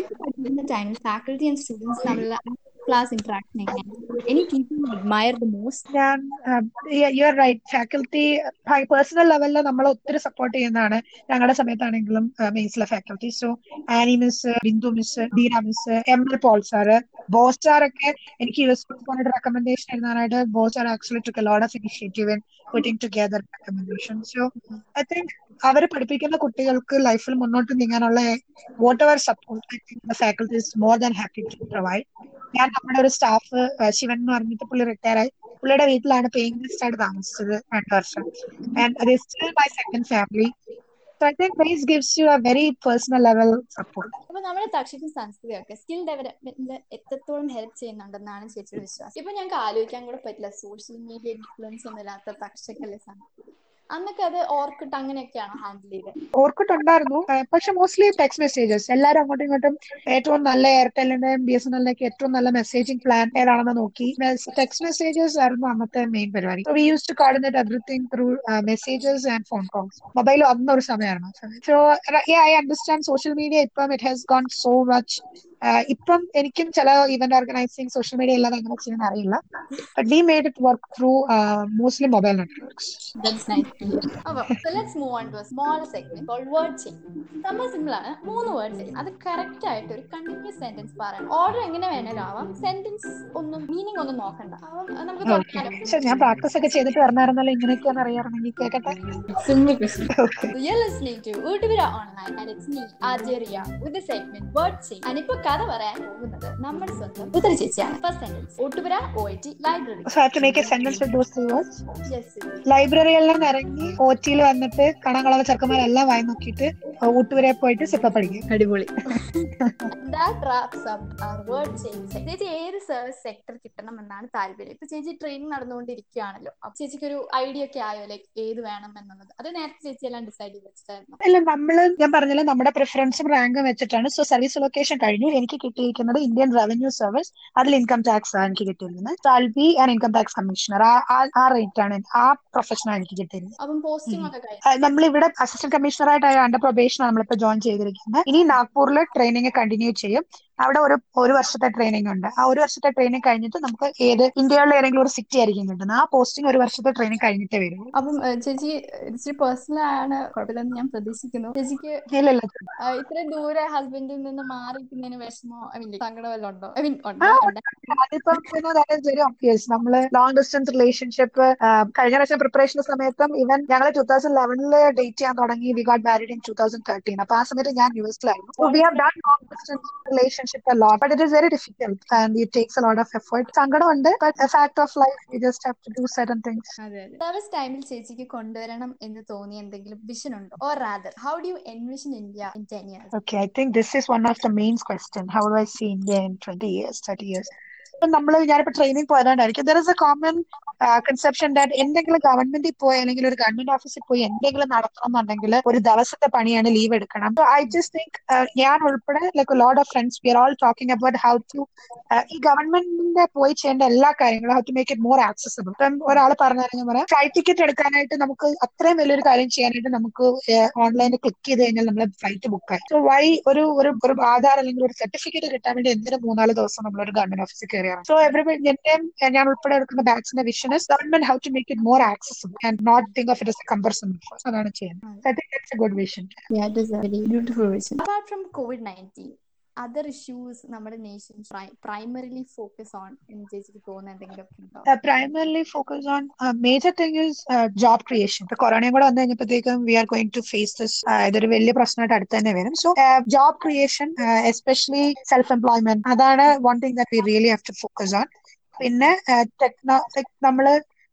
ടൈമിൽ ഫാക്കൽറ്റി ആൻഡ് സ്റ്റുഡൻസ് തമ്മിലുള്ള ക്ലാസ് ഇന്ററാക്ഷൻ എങ്ങനെയാണ് any teacher admire the most ഞാൻ you are right faculty personal ലെവലിൽ നമ്മൾ ഒത്തിരി സപ്പോർട്ട് ചെയ്യുന്നതാണ് ഞങ്ങളുടെ സമയത്താണെങ്കിലും മെയിൻസിലെ faculty so Annie miss Bindu miss Deena miss M L Paul sir Bose സാറൊക്കെ എനിക്ക് യു എസ് റെക്കമെൻഡേഷൻ എഴുതാനായിട്ട് Bose sir actually took lot of initiative in putting together recommendation so I think അവർ പഠിപ്പിക്കുന്ന കുട്ടികൾക്ക് ലൈഫിൽ മുന്നോട്ട് നീങ്ങാനുള്ള whatever support faculties more than happy to provide ഞാൻ നമ്മുടെ ഒരു സ്റ്റാഫ് ശിവൻ എന്ന് പറഞ്ഞിട്ട് പുള്ളി റിട്ടയർ ആയി. പുള്ളിയുടെ വീട്ടിലാണ് പേയിങ് ഗസ്റ്റ് ആയിട്ട് താമസിച്ചത് രണ്ട് വർഷം. And still my second family so I think you a very level support നമ്മുടെ സ്കിൽ ഡെവലപ്മെന്റിൽ എത്രത്തോളം ഹെൽപ്പ് ചേച്ചിയുടെ വിശ്വാസം. ഇപ്പൊ ഞങ്ങൾക്ക് ആലോചിക്കാൻ കൂടെ പറ്റില്ല. സോഷ്യൽ മീഡിയ ഇൻഫ്ലുവൻസ് ഒന്നും ഇല്ലാത്ത തക്ഷക്കല്ലേ അന്നൊക്കെ അത് ഓർക്കിട്ട് അങ്ങനെയൊക്കെയാണോ ഹാൻഡിൽ ചെയ്തത് ഓർക്കിട്ട് ഉണ്ടായിരുന്നു പക്ഷെ മോസ്റ്റ്ലി ടെക്സ്റ്റ് മെസ്സേജസ് എല്ലാരും അങ്ങോട്ടും ഇങ്ങോട്ടും ഏറ്റവും നല്ല എയർടെലിന്റെയും ബി എസ് എൻ എല്ലിന്റെയും ഏറ്റവും നല്ല മെസ്സേജിംഗ് പ്ലാൻ ഏതാണെന്ന് നോക്കി. ടെക്സ്റ്റ് മെസ്സേജസ് ആയിരുന്നു അന്നത്തെ മെയിൻ പരിപാടി. We use to coordinate everything through messages and phone calls mobile അന്നൊരു സമയമായിരുന്നു. So I understand social media ഇപ്പം it has gone so much ഇപ്പം എനിക്കും ചില ഇവന്റ് ഓർഗനൈസിങ് സോഷ്യൽ മീഡിയ ഇല്ലാതെ എങ്ങനെ ചെയ്യാൻ അറിയില്ല. But we made it work through mostly mobile networks. സംഭവം സിമ്പിൾ ആണ് മൂന്ന് വേർഡ്സ് അത് കറക്റ്റ് ആയിട്ട് ഒരു കണ്ടിന്യൂസ് സെന്റൻസ് ഓർഡർ എങ്ങനെ വേണേലും ആവാം. സെന്റൻസ് ഒന്നും മീനിങ് ഒന്നും നോക്കണ്ട. നമുക്ക് പക്ഷെ ഞാൻ പ്രാക്ടീസ് ഒക്കെ ചെയ്തിട്ട് പറഞ്ഞായിരുന്നല്ലോ ഇങ്ങനെയൊക്കെയാണ് അറിയാറുണ്ടെങ്കിൽ Utuvira Online and it's me, Ajeria, with the segment Word Chain. And ഇപ്പൊ കഥ പറയാൻ പോകുന്നത് നമ്മുടെ സ്വന്തം ഉത്തര ചേച്ചിയാണ്. First sentence ഒട്ടുപുര O I T library So I have to make a sentence with those three words. Yes ലൈബ്രറിയിൽ നിന്ന് ഇറങ്ങി ഓറ്റിയിൽ വന്നിട്ട് കണങ്ങളവ ചെറുക്കന്മാരെല്ലാം വായി നോക്കിയിട്ട് ഊട്ടുവരെ പോയിട്ട് സിപ്പ പഠിക്കും അടിപൊളി. That wraps up our word chain ചേച്ചി ഏത് സർവീസ് സെക്ടർ കിട്ടണം എന്നാണ് താല്പര്യം? ഇപ്പൊ ചേച്ചി ട്രെയിനിങ് നടന്നുകൊണ്ടിരിക്കുകയാണല്ലോ. അപ്പൊ ചേച്ചിക്ക് ഒരു ഐഡിയ ഒക്കെ ആയോ? ലൈക്ക് ഏത് വേണം എന്നുള്ളത്. അത് നേരത്തെ ചേച്ചി എല്ലാം ഡിസൈഡ് ചെയ്ത് വെച്ചിട്ടായിരുന്നു? അല്ല നമ്മൾ ഞാൻ പറഞ്ഞല്ലോ നമ്മുടെ പ്രിഫറൻസും റാങ്കും വെച്ചിട്ടാണ്. സോ സർവീസ് ലൊക്കേഷൻ കഴിഞ്ഞു. എനിക്ക് കിട്ടിയിരിക്കുന്നത് ഇന്ത്യൻ റവന്യൂ സർവീസ് അതിൽ ഇൻകം ടാക്സ് ആണ് എനിക്ക് കിട്ടിയിരിക്കുന്നത് so I B and income tax commissioner ആ റേറ്റ് ആണ് ആ പ്രൊഫഷൻ ആണ് എനിക്ക് കിട്ടിയിരുന്നത്. നമ്മളിവിടെ അസിസ്റ്റന്റ് കമ്മീഷണറായിട്ട് അണ്ടർ പ്രൊബേഷൻ നമ്മളിപ്പോ ജോയിൻ ചെയ്തിരിക്കുന്നത്. ഇനി നാഗ്പൂരിൽ ട്രെയിനിങ് കണ്ടിന്യൂ ചെയ്യും. അവിടെ ഒരു ഒരു വർഷത്തെ ട്രെയിനിങ് ഉണ്ട്. ആ ഒരു വർഷത്തെ ട്രെയിനിങ് കഴിഞ്ഞിട്ട് നമുക്ക് ഏത് ഇന്ത്യയിലെ ഏതെങ്കിലും ഒരു സിറ്റി ആയിരിക്കും കിട്ടുന്നത്. ആ പോസ്റ്റിംഗ് ഒരു വർഷത്തെ ട്രെയിനിങ് കഴിഞ്ഞിട്ടേ വരും. അപ്പം ചേച്ചി ഇച്ചിരി പേഴ്സണൽ ആണ്. കുഴപ്പമില്ലെന്ന് ഞാൻ പ്രതീക്ഷിക്കുന്നു. ചേച്ചിക്ക് ഇല്ലല്ല. ഇത്ര ദൂരെ ഹസ്ബൻഡിൽ നിന്ന് മാറിക്കുന്നതിന് വിഷമോ? ഐ മീൻ സങ്കടം വല്ലതും ഉണ്ടോ? ഐ മീൻ അതിപ്പം വെരി ഒബ്വിയസ് നമ്മൾ ലോങ് ഡിസ്റ്റൻസ് റിലേഷൻഷിപ്പ് കഴിഞ്ഞ പ്രാവശ്യം പ്രിപ്പറേഷൻ സമയത്തും ഇവൻ ഞങ്ങൾ ടൂ തൗസൻഡ് ലെവനിൽ ഡേറ്റ് ചെയ്യാൻ തുടങ്ങി. We got married in two thousand thirteen അപ്പൊ ആ സമയത്ത് ഞാൻ U എസിലായിരുന്നു we have done long distance relationship അല്ലോ but it is very difficult and it takes a lot of effort സങ്കടമുണ്ട് but a fact of life you just have to do certain things അതെ service ടൈമിൽ ചേച്ചിക്ക് കൊണ്ടുവരണം എന്ന് തോന്നിയ എന്തെങ്കിലും vision ഉണ്ടോ? Or rather how do you envision India in 10 years Okay, I think this is one of the main question. How do I see India in 20 years, 30 years? നമ്മൾ ഞാനിപ്പോ training പോയതുകൊണ്ടായിരിക്കും. There is a common conception that എന്തെങ്കിലും ഗവൺമെന്റിൽ പോയി അല്ലെങ്കിൽ ഒരു government ഓഫീസിൽ പോയി എന്തെങ്കിലും നടത്തണം എന്നുണ്ടെങ്കിൽ ഒരു ദിവസത്തെ പണിയാണ് ലീവ് എടുക്കണം. ഐ ജസ്റ്റ് തിങ്ക് ഞാൻ ഉൾപ്പെടെ like lot of friends we are all talking about how to ഈ ഗവൺമെന്റിന്റെ പോയി ചെയ്യേണ്ട എല്ലാ കാര്യങ്ങളും how to make it more accessible ഇപ്പം ഒരാൾ പറഞ്ഞു പറയാം. ഫ്ലൈറ്റ് ടിക്കറ്റ് എടുക്കാനായിട്ട് നമുക്ക് അത്രയും വലിയൊരു കാര്യം ചെയ്യാനായിട്ട് നമുക്ക് ഓൺലൈനിൽ ക്ലിക്ക് ചെയ്ത് കഴിഞ്ഞാൽ നമ്മൾ ഫ്ലൈറ്റ് ബുക്ക് ആയി. സോ വൈ ഒരു ഒരു ആധാർ അല്ലെങ്കിൽ ഒരു സർട്ടിഫിക്കറ്റ് കിട്ടാൻ വേണ്ടി എന്തിനും മൂന്നാൽ ദിവസം നമ്മൾ ഒരു ഗവൺമെന്റ് ഓഫീസിൽ കയറിയാണ് സോ എവറി എന്റെയും ഞാൻ ഉൾപ്പെടെ എടുക്കുന്ന ബാഗ്സിന്റെ vision is government how to make it more accessible and not think of it as a comparison അതാണ് ചെയ്യുന്നത്. I think that's a good vision Yeah, it is a very beautiful vision. Apart from COVID 19, other issues നമ്മുടെ nation primarily focus on എന്ന് ചേച്ചിക്ക് തോന്നുന്ന എന്തെങ്കിലും primarily focus on major thing is job creation ഇപ്പൊ കൊറോണയും കൂടെ വന്നു കഴിഞ്ഞപ്പോഴത്തേക്കും we are going to face this ഇതൊരു വലിയ പ്രശ്നമായിട്ട് അടുത്ത് തന്നെ വരും. So job creation especially self employment അതാണ് one thing that really have to focus on പിന്നെ ടെക്നോ നമ്മൾ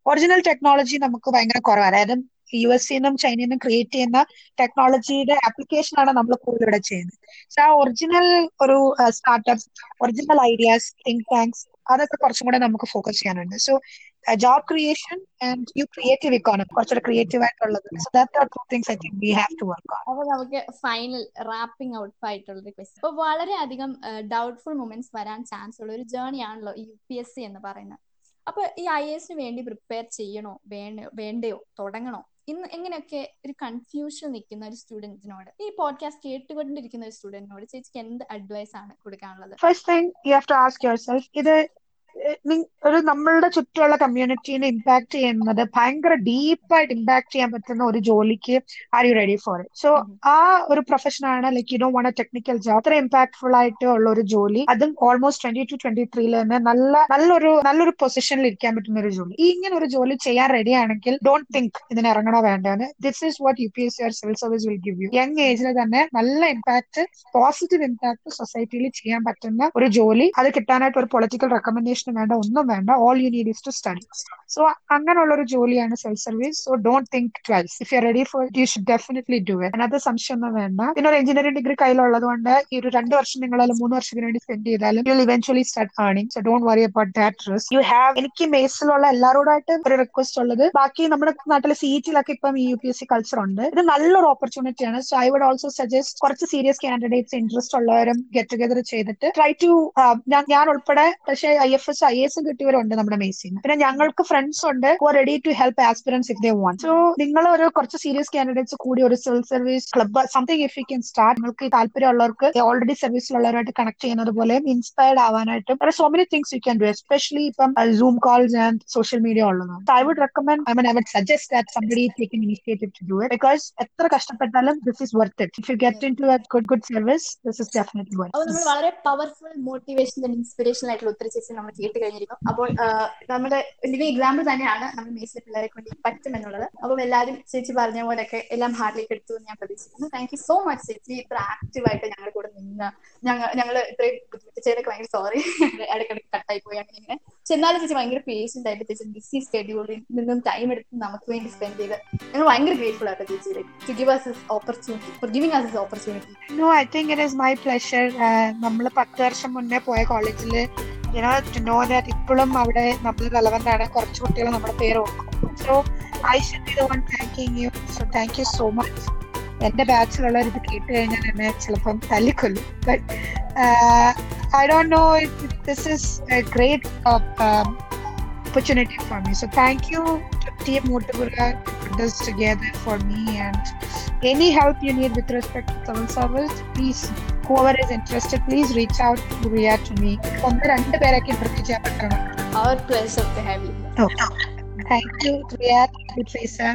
ഒറിജിനൽ ടെക്നോളജി നമുക്ക് ഭയങ്കര കുറവാണ് അതായത് യു എസ് നിന്നും ചൈനയിൽ നിന്നും ക്രിയേറ്റ് ചെയ്യുന്ന ടെക്നോളജിയുടെ ആപ്ലിക്കേഷൻ ആണ് നമ്മൾ കൂടുതൽ ഇവിടെ ചെയ്യുന്നത്. സോ ആ ഒറിജിനൽ ഒരു startup original ideas think tanks അതൊക്കെ കുറച്ചും കൂടെ നമുക്ക് ഫോക്കസ് ചെയ്യാനുണ്ട്. So job creation and you creative economy കുറച്ചുകൂടെ ക്രിയേറ്റീവ് ആയിട്ടുള്ളത്. So that are two things I think we have to work on അപ്പോൾ നമുക്ക് ഫൈനൽ റാപ്പിംഗ് ഔട്ട് ആയിട്ടുള്ള റിക്വസ്റ്റ് അപ്പോൾ വളരെ അധികം ഡൗട്ട്ഫുൾ മൊമെന്റ്സ് വരാൻ ചാൻസ് ഉള്ള ഒരു ജേർണി ആണല്ലോ യു പി എസ് സി എന്ന് പറയുന്നത്. അപ്പൊ ഈ ഐ എസിന് വേണ്ടി പ്രിപ്പയർ ചെയ്യണോ? വേണോ? വേണ്ടയോ? തുടങ്ങണോ? ഇന്ന് എങ്ങനെയൊക്കെ ഒരു കൺഫ്യൂഷൻ നിൽക്കുന്ന ഒരു സ്റ്റുഡന്റിനോട് ഈ പോഡ്കാസ്റ്റ് കേട്ടുകൊണ്ടിരിക്കുന്ന ഒരു സ്റ്റുഡന്റിനോട് ചേച്ചിക്ക് എന്ത് അഡ്വൈസ് ആണ് കൊടുക്കാനുള്ളത്? First thing you have to ask yourself ഇത് ഒരു നമ്മളുടെ ചുറ്റുമുള്ള കമ്മ്യൂണിറ്റീനെ ഇമ്പാക്ട് ചെയ്യുന്നത് ഭയങ്കര ഡീപ്പായിട്ട് ഇമ്പാക്ട് ചെയ്യാൻ പറ്റുന്ന ഒരു ജോലിക്ക് are you ready for it so ആ ഒരു പ്രൊഫഷൻ ആണ് ലൈക്ക് യു ഡോ വൺ എ ടെക്നിക്കൽ ജോബ് അത്ര ഇമ്പാക്ട്ഫുൾ ആയിട്ട് ഉള്ള ഒരു ജോലി. അതും ഓൾമോസ്റ്റ് ട്വന്റി ടു ട്വന്റി ത്രീയിൽ തന്നെ നല്ല നല്ലൊരു നല്ലൊരു പൊസിഷനിൽ ഇരിക്കാൻ പറ്റുന്ന ഒരു ജോലി. ഈ ഇങ്ങനെ ഒരു ജോലി ചെയ്യാൻ റെഡി ആണെങ്കിൽ ഡോണ്ട് തിങ്ക് ഇതിന് ഇറങ്ങണോ വേണ്ടെന്ന്. This is what U P S C are civil service will give you young ഏജിൽ തന്നെ നല്ല ഇമ്പാക്ട് പോസിറ്റീവ് ഇമ്പാക്ട് സൊസൈറ്റിയിൽ ചെയ്യാൻ പറ്റുന്ന ഒരു ജോലി. അത് കിട്ടാനായിട്ട് ഒരു പൊളിറ്റിക്കൽ റെക്കമെൻഡേഷൻ വേണ്ട ഒന്നും വേണ്ട. All you need is to study so അങ്ങനെയുള്ള ഒരു ജോലിയാണ് self service so don't think twice if you ready for you should definitely do it അതിനകത്ത് സംശയമൊന്നും വേണ്ട. പിന്നെ ഒരു എഞ്ചിനീയറിംഗ് ഡിഗ്രി കയ്യിലുള്ളത് കൊണ്ട് ഈ ഒരു രണ്ട് വർഷം നിങ്ങൾ അല്ലെങ്കിൽ മൂന്ന് വർഷത്തിന് വേണ്ടി സ്പെൻഡ് ചെയ്താലും you eventually start earning so don't worry about that risk you have എനിക്ക് മേസിലുള്ള എല്ലാവരോടായിട്ട് ഒരു റിക്വസ്റ്റ് ഉള്ളത്. ബാക്കി നമ്മുടെ നാട്ടിലെ സി ടിയിലൊക്കെ ഇപ്പം U P S C culture ഉണ്ട്. ഇത് നല്ലൊരു ഓപ്പർച്യൂണിറ്റി ആണ്. So I would also suggest കുറച്ച് സീരിയസ് കാൻഡിഡേറ്റ്സ് ഇൻട്രസ്റ്റ് ഉള്ളവരും ഗെറ്റ് ടുഗദർ ചെയ്തിട്ട് ട്രൈ ടു ഞാൻ ഉൾപ്പെടെ പക്ഷേ I F S I S കിട്ടിയവരുണ്ട് നമ്മുടെ മേസിന് പിന്നെ ഞങ്ങൾക്ക് ഫ്രണ്ട്സ് ഉണ്ട് ready to help aspirants if they want so നിങ്ങൾ ഒരു കുറച്ച് സീരിയസ് കാൻഡിഡേറ്റ്സ് കൂടി ഒരു civil service club something if you can start നിങ്ങൾക്ക് താല്പര്യമുള്ളവർക്ക് ഓൾറെഡി സർവീസിലുള്ളവരായിട്ട് കണക്ട് ചെയ്യുന്നത് പോലെ inspired ആവാനായിട്ടും so many things you can do especially ഇപ്പം Zoom calls and social media ഉള്ളതാണ് I would recommend I mean I would suggest that somebody taking initiative to do it because എത്ര കഷ്ടപ്പെട്ടാലും this is worth it if you get in to a good good service this is definitely worth വളരെ powerful motivation inspiration ആയിട്ടുള്ള ഒത്തിരി ചേച്ചി നമ്മൾ കേട്ട് കഴിഞ്ഞിരിക്കും. അപ്പോൾ നമ്മുടെ living example തന്നെയാണ് നമ്മൾ മേസിലെ പിള്ളേരെ കൊണ്ട് പറ്റും അപ്പോൾ അപ്പം എല്ലാവരും ചേച്ചി പറഞ്ഞ പോലെയൊക്കെ എല്ലാം ഹാർഡിലേക്ക് എടുത്തു എന്ന് ഞാൻ പ്രതീക്ഷിക്കുന്നു. താങ്ക് യു സോ മച്ച് ചേച്ചി. ഇത്ര ആക്റ്റീവായിട്ട് ഞങ്ങളുടെ കൂടെ നിന്ന് ഞങ്ങൾ ഞങ്ങൾ ഇത്രയും ബുദ്ധിമുട്ടിച്ചതിനൊക്കെ ഭയങ്കര സോറി ഇടയ്ക്കിടയ്ക്ക് കട്ടായി പോയി അങ്ങനെ ഇങ്ങനെ. എന്നാലും ചേച്ചി ഭയങ്കര പേഷ്യന്റ് ആയിട്ട് ചേച്ചി ബിസി സ്കെഡ്യൂളിൽ നിന്നും ടൈം എടുത്ത് നമുക്ക് വേണ്ടി സ്പെൻഡ് ചെയ്ത് ഞങ്ങൾ ഭയങ്കര ഗ്രേറ്റ്ഫുൾ ആയിട്ട് ചേച്ചി. To give us opportunity for giving us opportunity no I think it is my pleasure നമ്മൾ പത്ത് വർഷം മുന്നേ പോയ കോളേജിൽ യുനോ ടു നോ ദാറ്റ് ഇപ്പോഴും അവിടെ നമ്മൾ റെലവെന്റ് ആണ്. കുറച്ച് കുട്ടികൾ നമ്മുടെ പേര് ഓർക്കും. So I should be the one thanking you so thank you so much എന്റെ ബാച്ചിലുള്ളവർ ഇത് കേട്ട് കഴിഞ്ഞാൽ എന്നെ ചിലപ്പം തല്ലിക്കൊല്ലും but I don't know this is a great opportunity for me. So thank you to Team Motagura to put this together for me and any help you need with respect to civil service, please, whoever is interested, please reach out to Ria to me. ഒന്ന് രണ്ട് പേരൊക്കെ interest ചെയ്യാൻ പറ്റണം അവർ place of have you Okay. Thank you, Ria. Thank you, Teresa.